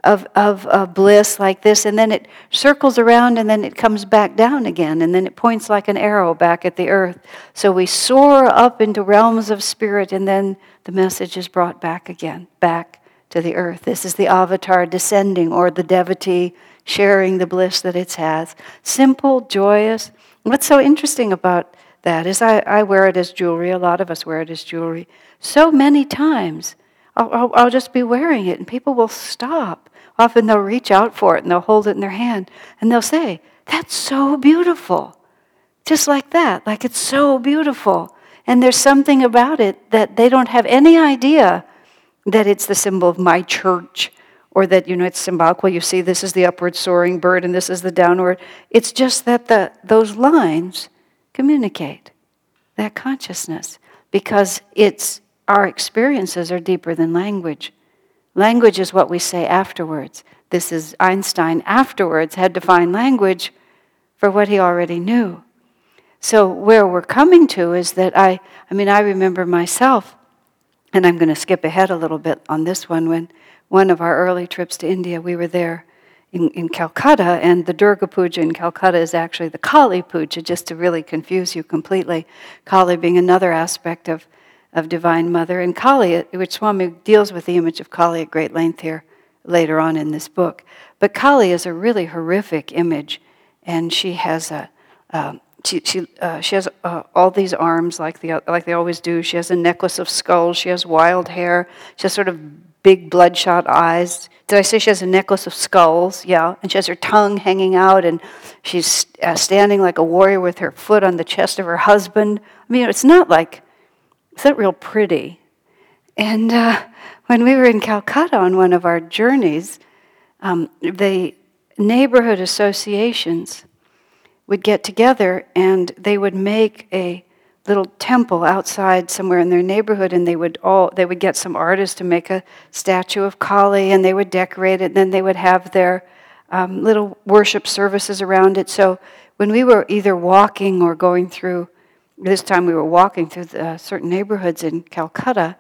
of, of, of bliss like this, and then it circles around and then it comes back down again, and then it points like an arrow back at the earth. So we soar up into realms of spirit, and then the message is brought back again, back to the earth. This is the avatar descending, or the devotee sharing the bliss that it has. Simple, joyous. What's so interesting about that is I, I wear it as jewelry, a lot of us wear it as jewelry. So many times I'll, I'll, I'll just be wearing it, and people will stop Often they'll reach out for it and they'll hold it in their hand and they'll say, That's so beautiful. Just like that, like it's so beautiful. And there's something about it that they don't have any idea that it's the symbol of my church or that, you know, it's symbolic. Well, you see, this is the upward soaring bird and this is the downward. It's just that the, those lines communicate that consciousness because it's our experiences are deeper than language. Language is what we say afterwards. This is Einstein afterwards had to find language for what he already knew. So, where we're coming to is that I, I mean, I remember myself, and I'm going to skip ahead a little bit on this one. When one of our early trips to India, we were there in, in Calcutta, and the Durga Puja in Calcutta is actually the Kali Puja, just to really confuse you completely. Kali being another aspect of of Divine Mother. And Kali, which Swami deals with the image of Kali at great length here later on in this book. But Kali is a really horrific image, and she has a uh, she she, uh, she has uh, all these arms like the like they always do. She has a necklace of skulls. She has wild hair. She has sort of big bloodshot eyes. Did I say she has a necklace of skulls? Yeah, and she has her tongue hanging out, and she's uh, standing like a warrior with her foot on the chest of her husband. I mean, it's not like is that real pretty? And uh, when we were in Calcutta on one of our journeys, um, the neighborhood associations would get together and they would make a little temple outside somewhere in their neighborhood and they would all they would get some artists to make a statue of kali and they would decorate it and then they would have their um, little worship services around it so when we were either walking or going through this time we were walking through the, uh, certain neighborhoods in Calcutta.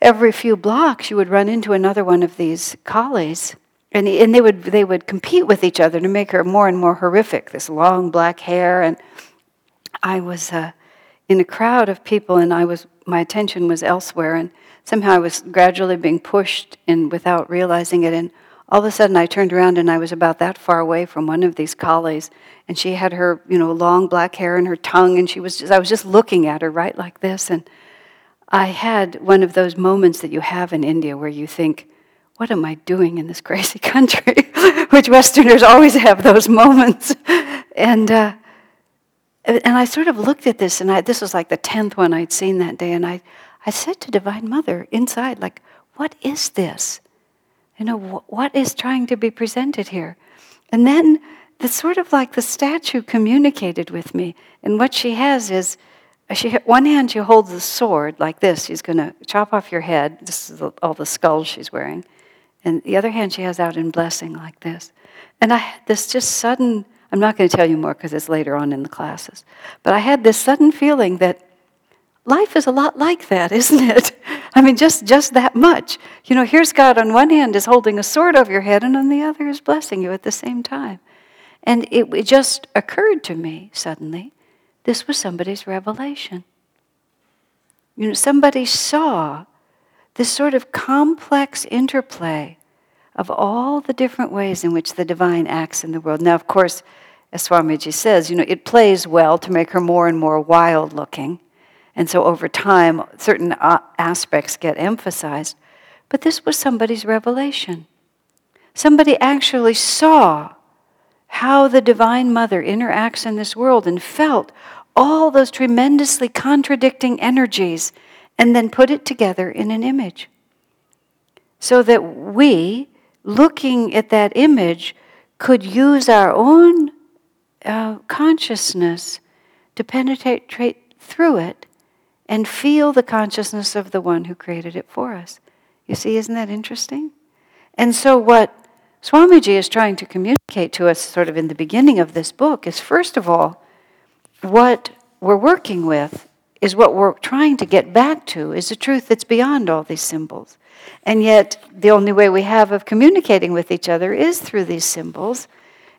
Every few blocks, you would run into another one of these Kalis, and, and they, would, they would compete with each other to make her more and more horrific, this long black hair. And I was uh, in a crowd of people, and I was, my attention was elsewhere, and somehow I was gradually being pushed in without realizing it. And all of a sudden, I turned around, and I was about that far away from one of these Kalis and she had her, you know, long black hair and her tongue, and she was just, I was just looking at her right like this. And I had one of those moments that you have in India where you think, what am I doing in this crazy [laughs] country? [laughs] Which Westerners always have those [laughs] moments. and, uh, and I sort of looked at this, and I, this was like the 10th one I'd seen that day, and I, I said to Divine Mother inside, like, what is this? You know, wh- what is trying to be presented here? And then it's sort of like the statue communicated with me. And what she has is, she one hand she holds the sword like this. She's going to chop off your head. This is all the skulls she's wearing. And the other hand she has out in blessing like this. And I had this just sudden, I'm not going to tell you more because it's later on in the classes, but I had this sudden feeling that life is a lot like that, [laughs] isn't it? I mean, just, just that much. You know, here's God on one hand is holding a sword over your head, and on the other is blessing you at the same time. And it, it just occurred to me suddenly this was somebody's revelation. You know, somebody saw this sort of complex interplay of all the different ways in which the divine acts in the world. Now, of course, as Swamiji says, you know, it plays well to make her more and more wild looking And so over time, certain uh, aspects get emphasized. But this was somebody's revelation. Somebody actually saw how the Divine Mother interacts in this world and felt all those tremendously contradicting energies and then put it together in an image. So that we, looking at that image, could use our own uh, consciousness to penetrate through it and feel the consciousness of the one who created it for us. You see, isn't that interesting? And so, what Swamiji is trying to communicate to us, sort of in the beginning of this book, is first of all, what we're working with is what we're trying to get back to, is a truth that's beyond all these symbols. And yet, the only way we have of communicating with each other is through these symbols.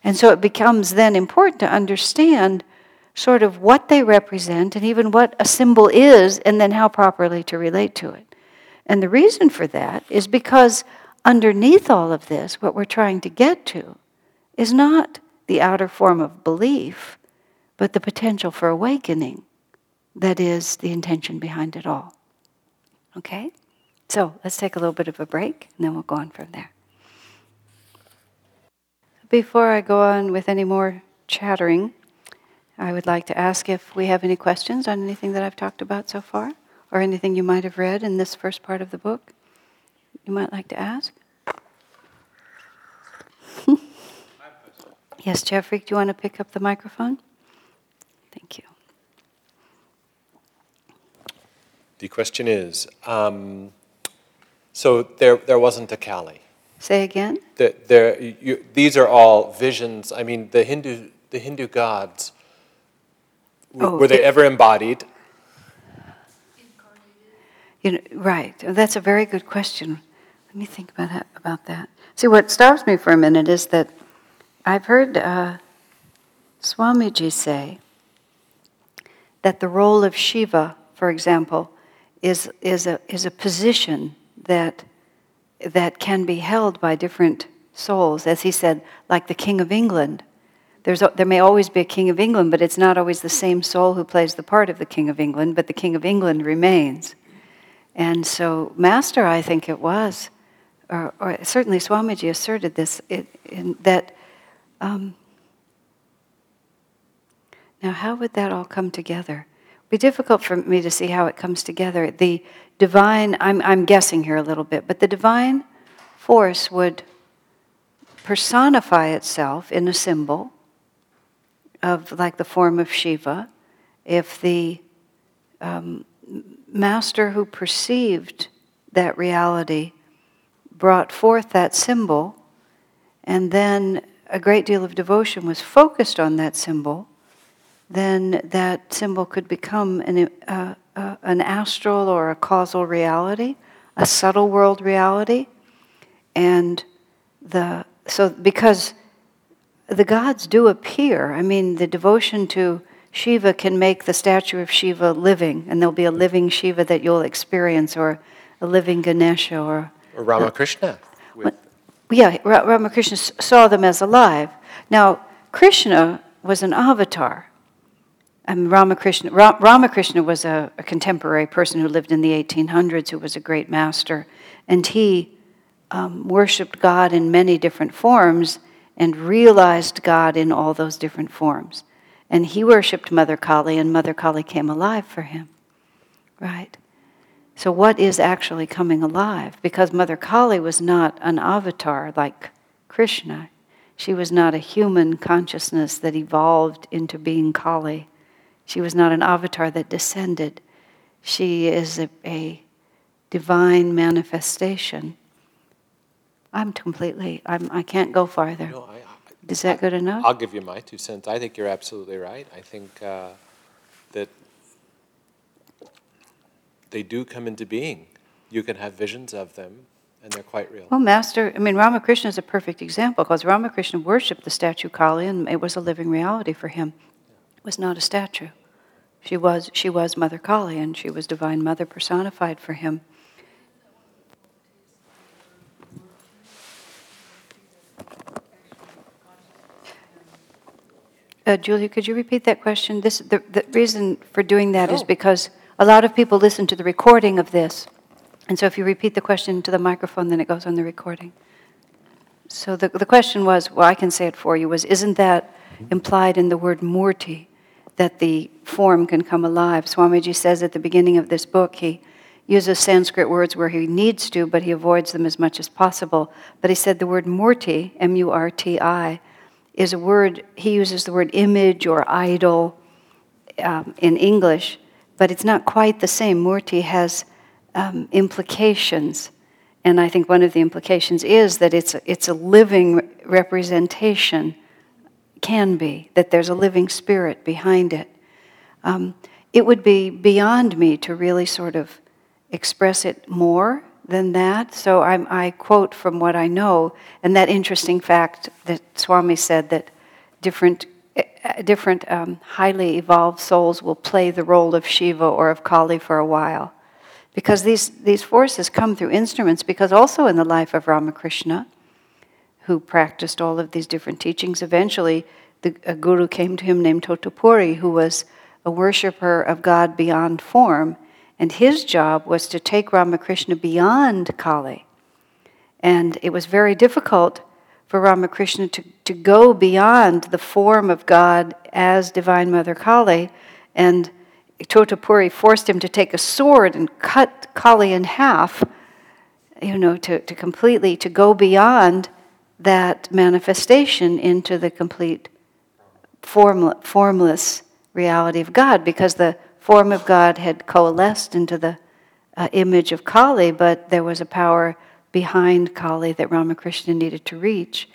And so it becomes then important to understand sort of what they represent and even what a symbol is, and then how properly to relate to it. And the reason for that is because underneath all of this, what we're trying to get to is not the outer form of belief, but the potential for awakening that is the intention behind it all. Okay? So let's take a little bit of a break and then we'll go on from there. Before I go on with any more chattering, I would like to ask if we have any questions on anything that I've talked about so far or anything you might have read in this first part of the book you might like to ask. [laughs] yes, Jeffrey, do you want to pick up the microphone? Thank you. The question is um, so there, there wasn't a Kali. Say again? The, there, you, these are all visions. I mean, the Hindu, the Hindu gods, oh, were they ever embodied? You know, right. That's a very good question. Let me think about that. About that. See, what stops me for a minute is that I've heard uh, Swamiji say that the role of Shiva, for example, is, is, a, is a position that, that can be held by different souls. As he said, like the King of England. There's, there may always be a King of England, but it's not always the same soul who plays the part of the King of England, but the King of England remains. And so, Master, I think it was, or, or certainly Swamiji asserted this, it, in, that um, now how would that all come together? be difficult for me to see how it comes together. The divine, I'm, I'm guessing here a little bit, but the divine force would personify itself in a symbol of like the form of Shiva. If the um, master who perceived that reality brought forth that symbol, and then a great deal of devotion was focused on that symbol, then that symbol could become an, uh, uh, an astral or a causal reality, a subtle world reality. And the, so, because the gods do appear, I mean, the devotion to Shiva can make the statue of Shiva living, and there'll be a living Shiva that you'll experience, or a living Ganesha, or, or Ramakrishna. With... Yeah, Ramakrishna saw them as alive. Now, Krishna was an avatar. And Ramakrishna, Ramakrishna was a, a, contemporary person who lived in the 1800s, who was a great master, and he um, worshipped God in many different forms and realized God in all those different forms. And he worshipped Mother Kali, and Mother Kali came alive for him. Right? So, what is actually coming alive? Because Mother Kali was not an avatar like Krishna. She was not a human consciousness that evolved into being Kali. She was not an avatar that descended. She is a, a divine manifestation. I'm completely, I'm, I can't go farther. No, I, I, is that good enough? I'll give you my two cents. I think you're absolutely right. I think uh, that they do come into being. You can have visions of them, and they're quite real. Well, Master, I mean, Ramakrishna is a perfect example because Ramakrishna worshipped the statue Kali, and it was a living reality for him. It was not a statue. She was, she was Mother Kali, and she was Divine Mother personified for him. Uh, Julia, could you repeat that question? This, the, the reason for doing that is because a lot of people listen to the recording of this. And so if you repeat the question to the microphone, then it goes on the recording. So the, the question was, well, I can say it for you, was isn't that implied in the word murti, that the form can come alive? Swamiji says at the beginning of this book, he uses Sanskrit words where he needs to, but he avoids them as much as possible. But he said the word murti, M U R T I, is a word, he uses the word image or idol um, in English, but it's not quite the same. Murti has um, implications. And I think one of the implications is that it's a, it's a living representation, can be, that there's a living spirit behind it. Um, it would be beyond me to really sort of express it more than that. So I'm, i quote from what I know, and that interesting fact that Swami said that different, uh, different um, highly evolved souls will play the role of Shiva or of Kali for a while. Because these, these forces come through instruments, because also in the life of Ramakrishna, who practiced all of these different teachings, eventually the, a guru came to him named Totapuri, who was a worshiper of God beyond form and his job was to take Ramakrishna beyond Kali. And it was very difficult for Ramakrishna to, to go beyond the form of God as Divine Mother Kali. And Totapuri forced him to take a sword and cut Kali in half, you know, to, to completely, to go beyond that manifestation into the complete formless reality of God because the form of God had coalesced into the uh, image of Kali, but there was a power behind Kali that Ramakrishna needed to reach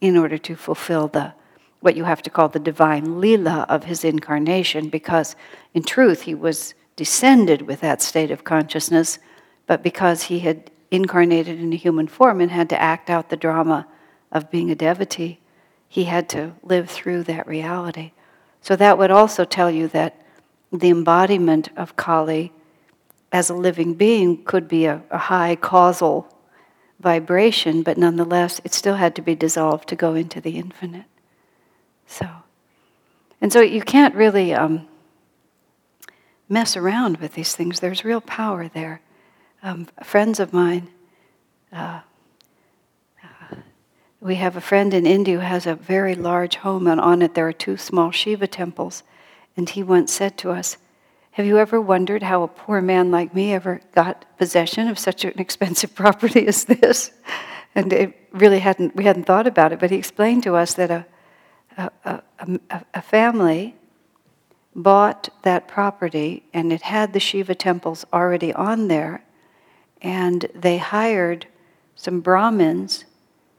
in order to fulfill the what you have to call the divine lila of his incarnation, because in truth he was descended with that state of consciousness, but because he had incarnated in a human form and had to act out the drama of being a devotee, he had to live through that reality. So that would also tell you that the embodiment of Kali as a living being could be a, a, high causal vibration, but nonetheless, it still had to be dissolved to go into the infinite. So, and so you can't really um, mess around with these things. There's real power there. Um, friends of mine, uh, uh, we have a friend in India who has a very large home, and on it there are two small Shiva temples. And he once said to us, Have you ever wondered how a poor man like me ever got possession of such an expensive [laughs] property as this? And it really hadn't, we hadn't thought about it, but he explained to us that a, a, a, a family bought that property and it had the Shiva temples already on there, and they hired some Brahmins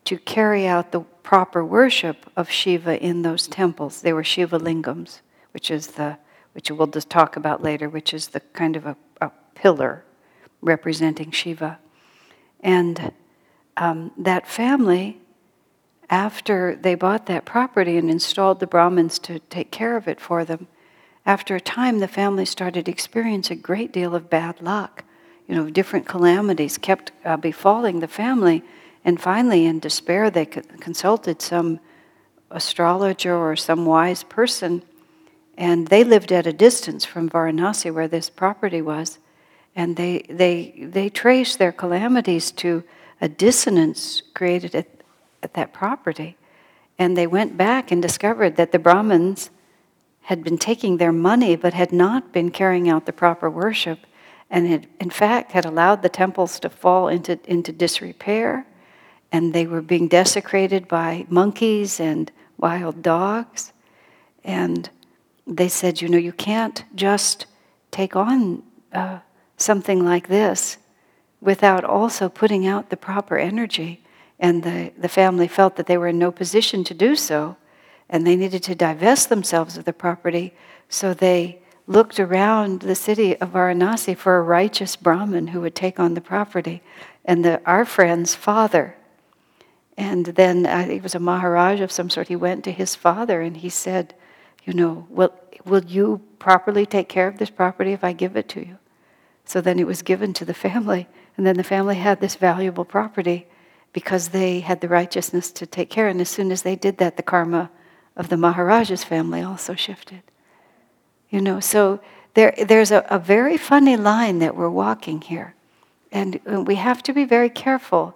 to carry out the proper worship of Shiva in those temples. They were Shiva lingams which is the which we'll just talk about later, which is the kind of a, a pillar representing Shiva. And um, that family, after they bought that property and installed the Brahmins to take care of it for them, after a time the family started experiencing a great deal of bad luck. You know, different calamities kept uh, befalling the family. And finally, in despair, they consulted some astrologer or some wise person and they lived at a distance from Varanasi, where this property was. And they, they, they traced their calamities to a dissonance created at, at that property. And they went back and discovered that the Brahmins had been taking their money but had not been carrying out the proper worship and had, in fact had allowed the temples to fall into, into disrepair and they were being desecrated by monkeys and wild dogs and they said, you know, you can't just take on uh, something like this without also putting out the proper energy. And the, the family felt that they were in no position to do so, and they needed to divest themselves of the property. So they looked around the city of Varanasi for a righteous Brahmin who would take on the property. And the, our friend's father, and then uh, he was a Maharaj of some sort, he went to his father and he said, you know, will, will you properly take care of this property if I give it to you? So then it was given to the family, and then the family had this valuable property because they had the righteousness to take care. And as soon as they did that, the karma of the Maharaja's family also shifted. You know, so there, there's a, a very funny line that we're walking here. And we have to be very careful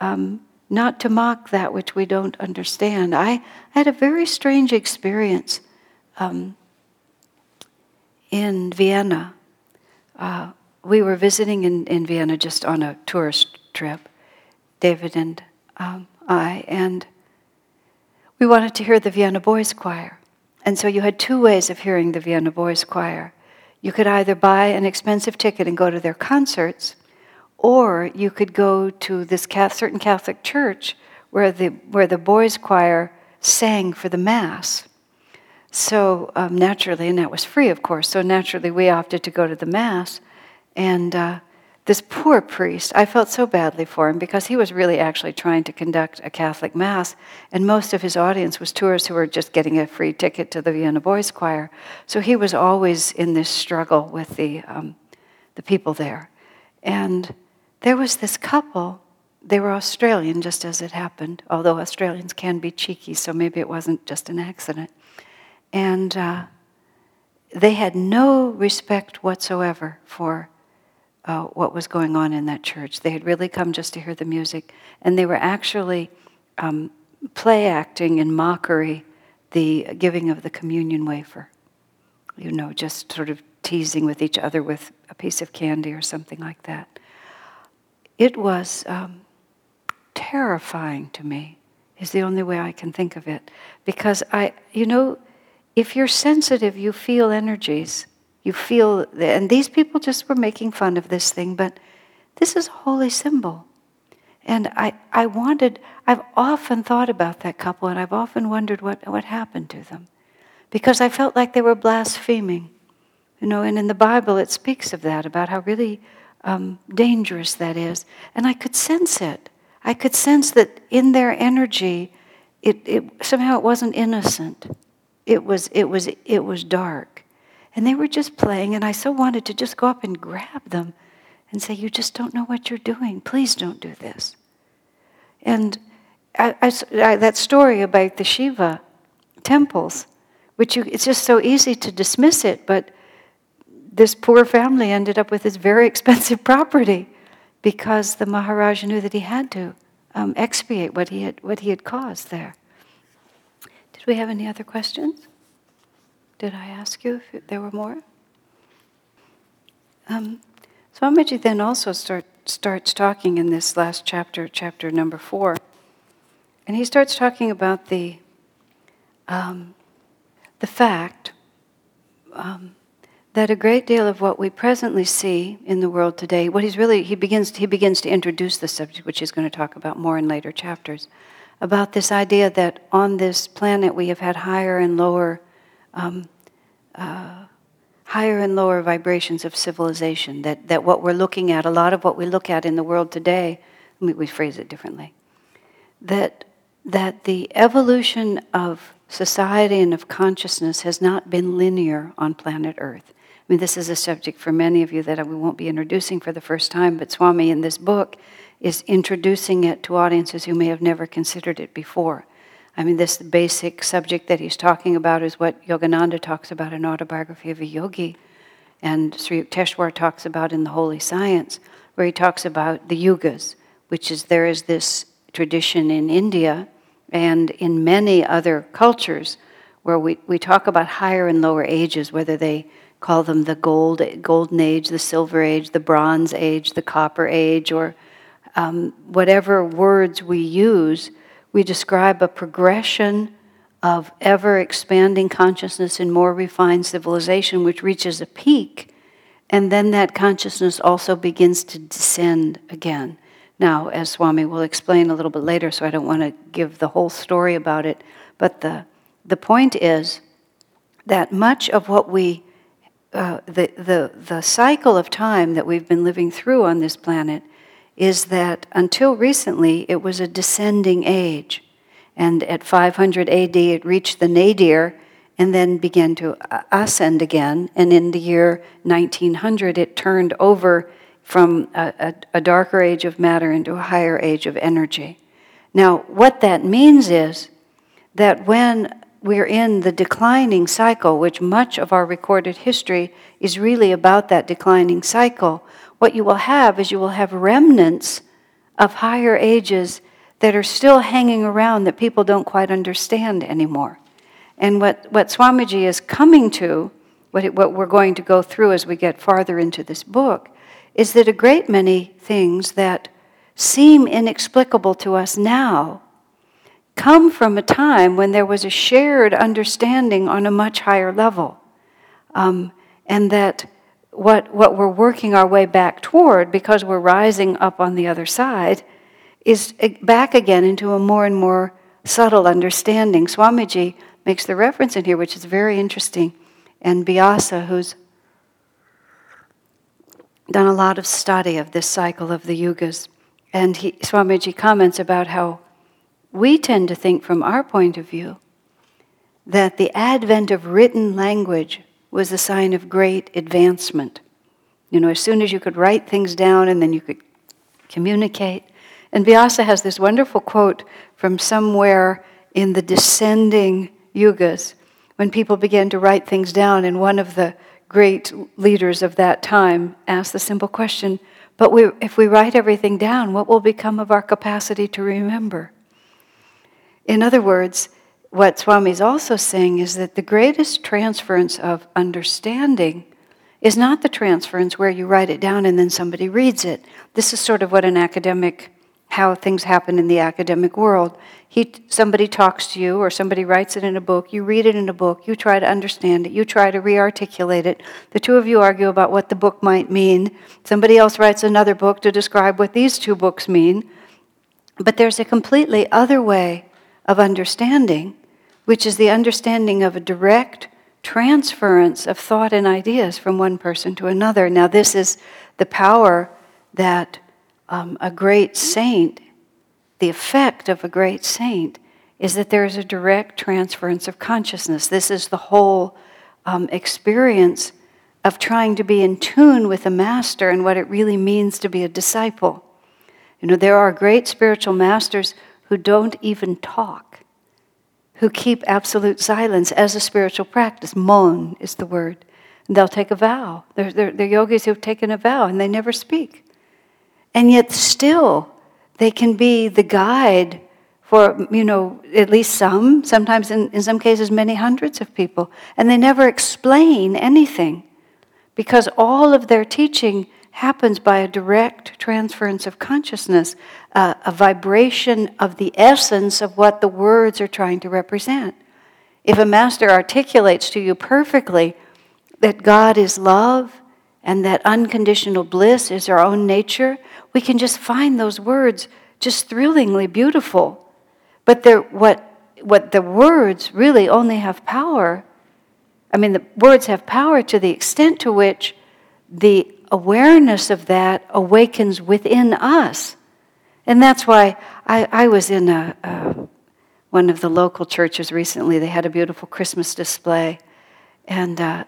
um, not to mock that which we don't understand. I had a very strange experience um, in Vienna. Uh, we were visiting in, in Vienna just on a tourist trip, David and um, I, and we wanted to hear the Vienna Boys Choir. And so you had two ways of hearing the Vienna Boys Choir. You could either buy an expensive ticket and go to their concerts, or you could go to this certain Catholic church where the, where the boys' choir sang for the Mass. So um, naturally, and that was free, of course, so naturally we opted to go to the Mass. And uh, this poor priest, I felt so badly for him because he was really actually trying to conduct a Catholic Mass, and most of his audience was tourists who were just getting a free ticket to the Vienna Boys Choir. So he was always in this struggle with the, um, the people there. And there was this couple, they were Australian, just as it happened, although Australians can be cheeky, so maybe it wasn't just an accident. And uh, they had no respect whatsoever for uh, what was going on in that church. They had really come just to hear the music, and they were actually um, play acting in mockery the giving of the communion wafer. You know, just sort of teasing with each other with a piece of candy or something like that. It was um, terrifying to me, is the only way I can think of it. Because I, you know, if you're sensitive, you feel energies you feel, and these people just were making fun of this thing, but this is a holy symbol. And I, I wanted, I've often thought about that couple, and I've often wondered what, what happened to them. Because I felt like they were blaspheming. You know, and in the Bible it speaks of that, about how really um, dangerous that is. And I could sense it. I could sense that in their energy, it, it somehow it wasn't innocent. It was, it was, it was dark. And they were just playing, and I so wanted to just go up and grab them and say, You just don't know what you're doing. Please don't do this. And I, I, I, that story about the Shiva temples, which you, it's just so easy to dismiss it, but this poor family ended up with this very [laughs] expensive property because the Maharaj knew that he had to um, expiate what he had, what he had caused there. Did we have any other questions? Did I ask you if there were more? Um, Swamiji then also start, starts talking in this last chapter, chapter number four, and he starts talking about the um, the fact um, that a great deal of what we presently see in the world today, what he's really he begins he begins to introduce the subject, which he's going to talk about more in later chapters, about this idea that on this planet we have had higher and lower um, uh, higher and lower vibrations of civilization. That, that what we're looking at, a lot of what we look at in the world today, we phrase it differently, that, that the evolution of society and of consciousness has not been linear on planet Earth. I mean, this is a subject for many of you that we won't be introducing for the first time, but Swami in this book is introducing it to audiences who may have never considered it before. I mean, this basic subject that he's talking about is what Yogananda talks about in Autobiography of a Yogi, and Sri Yukteswar talks about in The Holy Science, where he talks about the yugas, which is there is this tradition in India and in many other cultures where we, we talk about higher and lower ages, whether they call them the gold, golden age, the silver age, the bronze age, the copper age, or um, whatever words we use we describe a progression of ever expanding consciousness in more refined civilization, which reaches a peak, and then that consciousness also begins to descend again. Now, as Swami will explain a little bit later, so I don't want to give the whole story about it, but the, the point is that much of what we, uh, the, the, the cycle of time that we've been living through on this planet is that until recently it was a descending age. And at 500 AD it reached the nadir and then began to ascend again. And in the year 1900 it turned over from a, a, a darker age of matter into a higher age of energy. Now, what that means is that when we're in the declining cycle, which much of our recorded history is really about that declining cycle. What you will have is you will have remnants of higher ages that are still hanging around that people don't quite understand anymore. And what, what Swamiji is coming to, what, it, what we're going to go through as we get farther into this book, is that a great many things that seem inexplicable to us now come from a time when there was a shared understanding on a much higher level. Um, and that what, what we're working our way back toward, because we're rising up on the other side, is back again into a more and more subtle understanding. Swamiji makes the reference in here, which is very interesting. And Vyasa, who's done a lot of study of this cycle of the yugas, and he, Swamiji comments about how we tend to think from our point of view that the advent of written language was a sign of great advancement. You know, as soon as you could write things down and then you could communicate. And Vyasa has this wonderful quote from somewhere in the descending yugas when people began to write things down, and one of the great leaders of that time asked the simple question But we, if we write everything down, what will become of our capacity to remember? In other words, what Swami is also saying is that the greatest transference of understanding is not the transference where you write it down and then somebody reads it. This is sort of what an academic, how things happen in the academic world. He, somebody talks to you or somebody writes it in a book, you read it in a book, you try to understand it, you try to re-articulate it. The two of you argue about what the book might mean. Somebody else writes another book to describe what these two books mean. But there's a completely other way of understanding, which is the understanding of a direct transference of thought and ideas from one person to another. Now, this is the power that um, a great saint, the effect of a great saint, is that there is a direct transference of consciousness. This is the whole um, experience of trying to be in tune with a master and what it really means to be a disciple. You know, there are great spiritual masters who don't even talk, who keep absolute silence as a spiritual practice. Mon is the word. And they'll take a vow. They're, they're, they're yogis who've taken a vow and they never speak. And yet, still, they can be the guide for, you know, at least some, sometimes in, in some cases, many hundreds of people. And they never explain anything because all of their teaching happens by a direct transference of consciousness, uh, a vibration of the essence of what the words are trying to represent. If a master articulates to you perfectly that God is love and that unconditional bliss is our own nature, we can just find those words just thrillingly beautiful. But what, what the words really only have power, I mean, the words have power to the extent to which the awareness of that awakens within us. And that's why I, I was in a, a, one of the local churches recently. They had a beautiful Christmas display. And uh,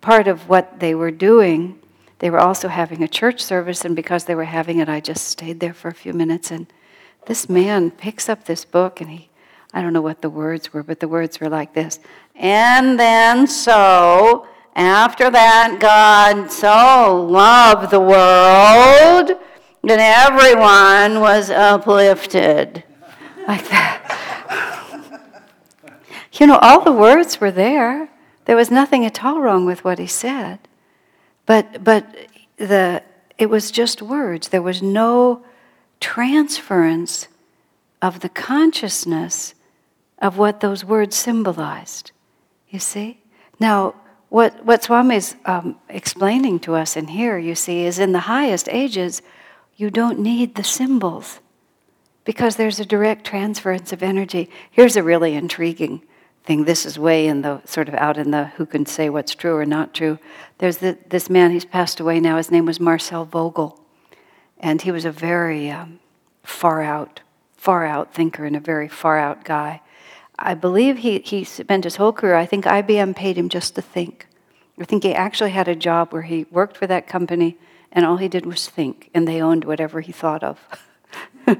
part of what they were doing, they were also having a church service. And because they were having it, I just stayed there for a few minutes. And this man picks up this book and he, I don't know what the words were, but the words were like this. And then so after that, God so loved the world that everyone was uplifted. Like that. you know, all the words were there. There was nothing at all wrong with what he said. But, but the, it was just words. There was no transference of the consciousness of what those words symbolized. You see? Now, what, what Swami is um, explaining to us in here, you see, is in the highest ages, you don't need the symbols because there's a direct transference of energy. Here's a really intriguing thing. This is way in the sort of out in the who can say what's true or not true. There's the, this man, he's passed away now. His name was Marcel Vogel. And he was a very um, far out, far out thinker and a very far out guy. I believe he, he spent his whole career, I think IBM paid him just to think. I think he actually had a job where he worked for that company and all he did was think, and they owned whatever he thought of. [laughs]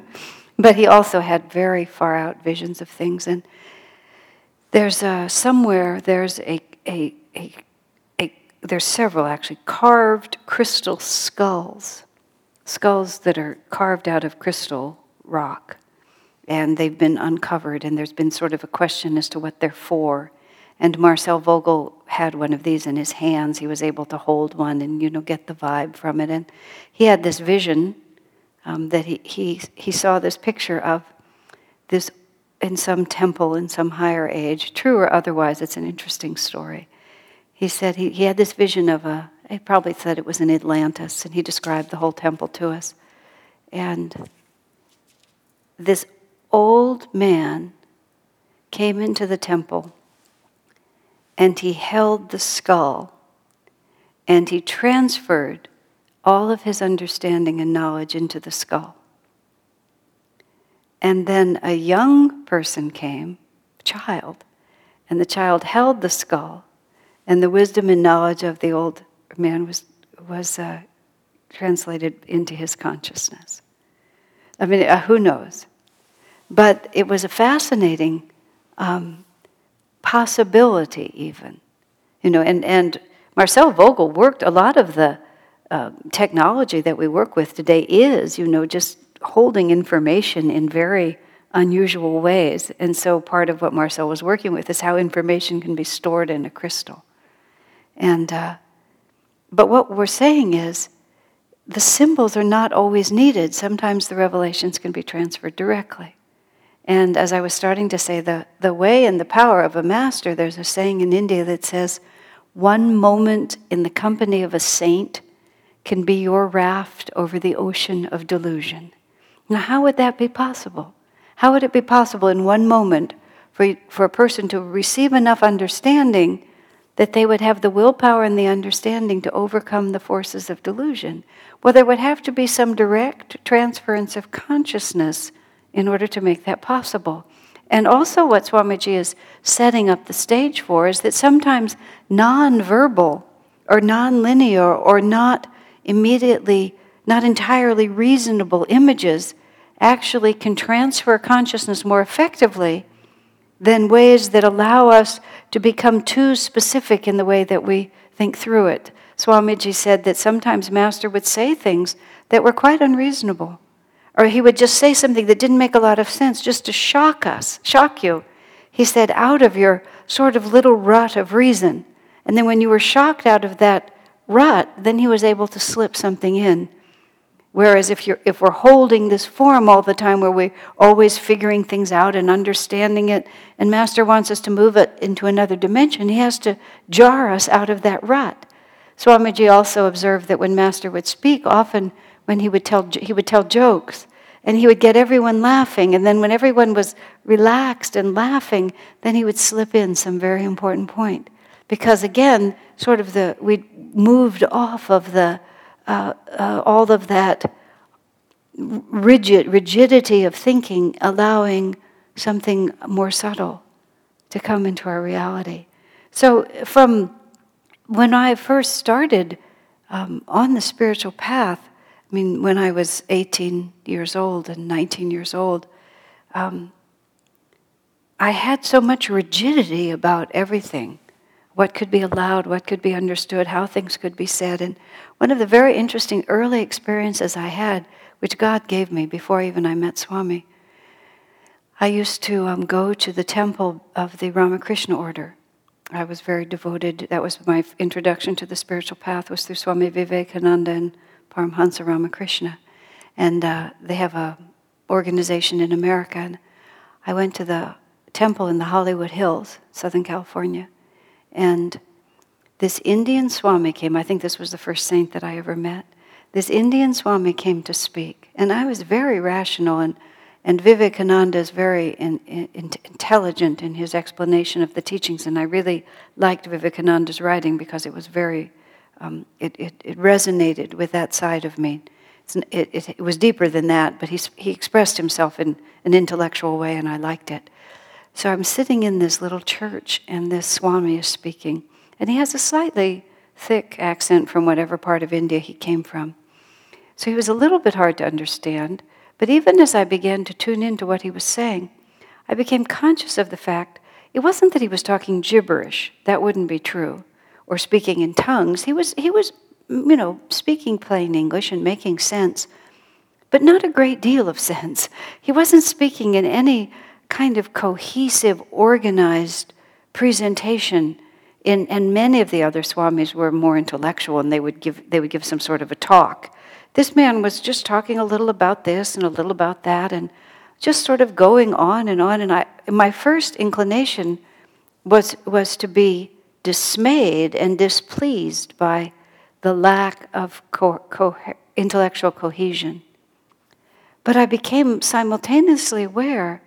but he also had very far out visions of things. And there's a, somewhere there's a, a, a, a, there's several actually carved crystal skulls, skulls that are carved out of crystal rock, and they've been uncovered, and there's been sort of a question as to what they're for. And Marcel Vogel had one of these in his hands. He was able to hold one and you know get the vibe from it. And he had this vision um, that he, he he saw this picture of this in some temple in some higher age, true or otherwise. It's an interesting story. He said he, he had this vision of a. He probably said it was in Atlantis, and he described the whole temple to us. And this old man came into the temple and he held the skull and he transferred all of his understanding and knowledge into the skull. And then a young person came, child, and the child held the skull, and the wisdom and knowledge of the old man was, was uh, translated into his consciousness. I mean, uh, who knows? But it was a fascinating um, possibility, even. You know, and, and Marcel Vogel worked a lot of the uh, technology that we work with today is, you know, just holding information in very unusual ways. And so part of what Marcel was working with is how information can be stored in a crystal. And uh, but what we're saying is the symbols are not always needed. Sometimes the revelations can be transferred directly. And as I was starting to say, the, the way and the power of a master, there's a saying in India that says, one moment in the company of a saint can be your raft over the ocean of delusion. Now, how would that be possible? How would it be possible in one moment for, for a person to receive enough understanding that they would have the willpower and the understanding to overcome the forces of delusion? Well, there would have to be some direct transference of consciousness in order to make that possible. And also, what Swamiji is setting up the stage for is that sometimes non-verbal or non-linear or not immediately, not entirely reasonable images actually can transfer consciousness more effectively than ways that allow us to become too specific in the way that we think through it. Swamiji said that sometimes Master would say things that were quite unreasonable or he would just say something that didn't make a lot of sense just to shock us, shock you. He said, out of your sort of little rut of reason. And then when you were shocked out of that rut, then he was able to slip something in. Whereas if, you're, if we're holding this form all the time where we're always figuring things out and understanding it, and Master wants us to move it into another dimension, he has to jar us out of that rut. Swamiji also observed that when Master would speak, often when he would tell, he would tell jokes and he would get everyone laughing. And then when everyone was relaxed and laughing, then he would slip in some very important point. Because again, sort of the, we moved off of the, uh, uh, all of that rigid, rigidity of thinking, allowing something more subtle to come into our reality. So from when I first started um, on the spiritual path, I mean, when I was 18 years old and 19 years old, um, I had so much rigidity about everything what could be allowed, what could be understood, how things could be said. And one of the very interesting early experiences I had, which God gave me before even I met Swami, I used to um, go to the temple of the Ramakrishna order. I was very devoted. That was my introduction to the spiritual path was through Swami Vivekananda and Paramhansa Ramakrishna, and uh, they have a organization in America. And I went to the temple in the Hollywood Hills, Southern California, and this Indian Swami came. I think this was the first saint that I ever met. This Indian Swami came to speak, and I was very rational, and, and Vivekananda is very in, in, intelligent in his explanation of the teachings, and I really liked Vivekananda's writing because it was very um, it, it, it, resonated with that side of me. It, it, was deeper than that, but he, he expressed himself in an intellectual way, and I liked it. So I'm sitting in this little church, and this Swami is speaking, and he has a slightly thick accent from whatever part of India he came from. So he was a little bit hard to understand, but even as I began to tune into what he was saying, I became conscious of the fact it wasn't that he was talking gibberish, that wouldn't be true, or speaking in tongues. He was, he was, you know, speaking plain English and making sense, but not a great deal of sense. He wasn't speaking in any kind of cohesive, organized presentation. In, and many of the other swamis were more intellectual and they would, give, they would give some sort of a talk. This man was just talking a little about this and a little about that and just sort of going on and on. And I, my first inclination was, was to be dismayed and displeased by the lack of co- co- intellectual cohesion. But I became simultaneously aware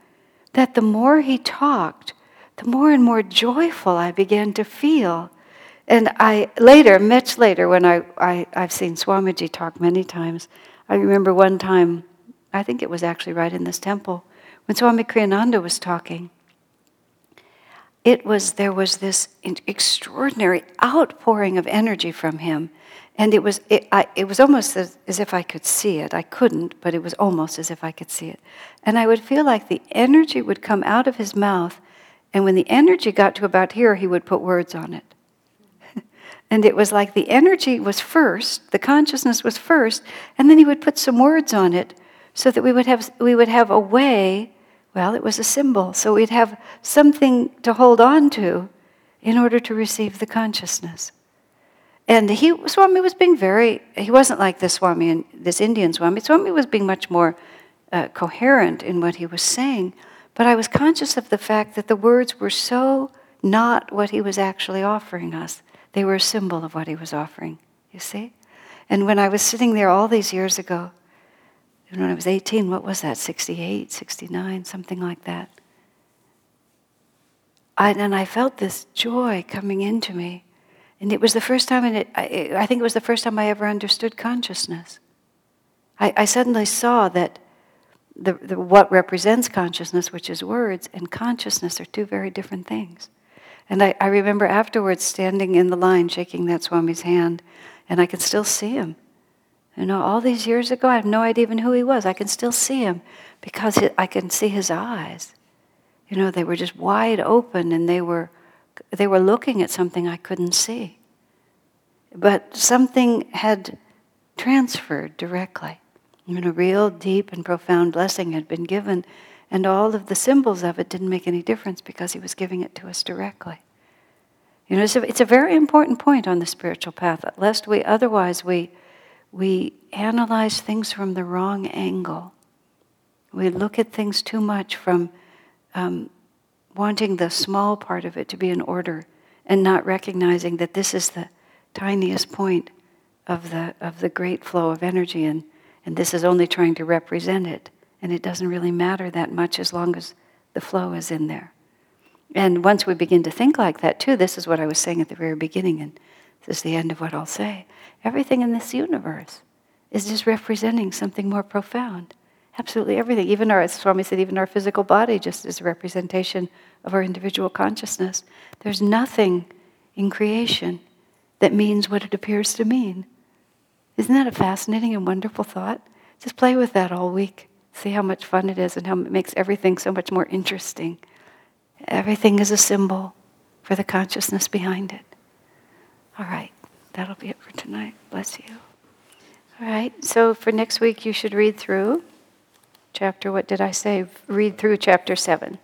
that the more he talked, the more and more joyful I began to feel. And I later, much later, when I, I, I've seen Swamiji talk many times, I remember one time, I think it was actually right in this temple, when Swami Kriyananda was talking. It was, there was this extraordinary outpouring of energy from him. And it was, it, I, it was almost as, as if I could see it. I couldn't, but it was almost as if I could see it. And I would feel like the energy would come out of his mouth, and when the energy got to about here, he would put words on it. [laughs] and it was like the energy was first, the consciousness was first, and then he would put some words on it so that we would have, we would have a way, well, it was a symbol, so we'd have something to hold on to in order to receive the consciousness. And he, Swami was being very, he wasn't like this Swami, this Indian Swami. Swami was being much more uh, coherent in what he was saying. But I was conscious of the fact that the words were so not what he was actually offering us. They were a symbol of what he was offering, you see? And when I was sitting there all these years ago, when I was 18, what was that, 68, 69, something like that? I, and I felt this joy coming into me and it was the first time, and I, I, think it was the first time I ever understood consciousness. I, I suddenly saw that the, the, what represents consciousness, which is words, and consciousness are two very different things. And I, I remember afterwards standing in the line, shaking that Swami's hand, and I can still see him. You know, all these years ago, I have no idea even who he was. I can still see him because I can see his eyes. You know, they were just wide open and they were they were looking at something I couldn't see. But something had transferred directly. Mean, a real deep and profound blessing had been given, and all of the symbols of it didn't make any difference because he was giving it to us directly. You know, it's a very important point on the spiritual path, lest we otherwise we, we analyze things from the wrong angle. We look at things too much from um, wanting the small part of it to be in order and not recognizing that this is the tiniest point of the, of the great flow of energy and, and this is only trying to represent it. And it doesn't really matter that much as long as the flow is in there. And once we begin to think like that, too, this is what I was saying at the very beginning, and this is the end of what I'll say. Everything in this universe is just representing something more profound. Absolutely everything. Even our, as Swami said, even our physical body just is a representation of our individual consciousness. There's nothing in creation that means what it appears to mean. Isn't that a fascinating and wonderful thought? Just play with that all week. See how much fun it is and how it makes everything so much more interesting. Everything is a symbol for the consciousness behind it. All right, that'll be it for tonight. Bless you. All right, so for next week, you should read through chapter, what did I say? Read through chapter 7.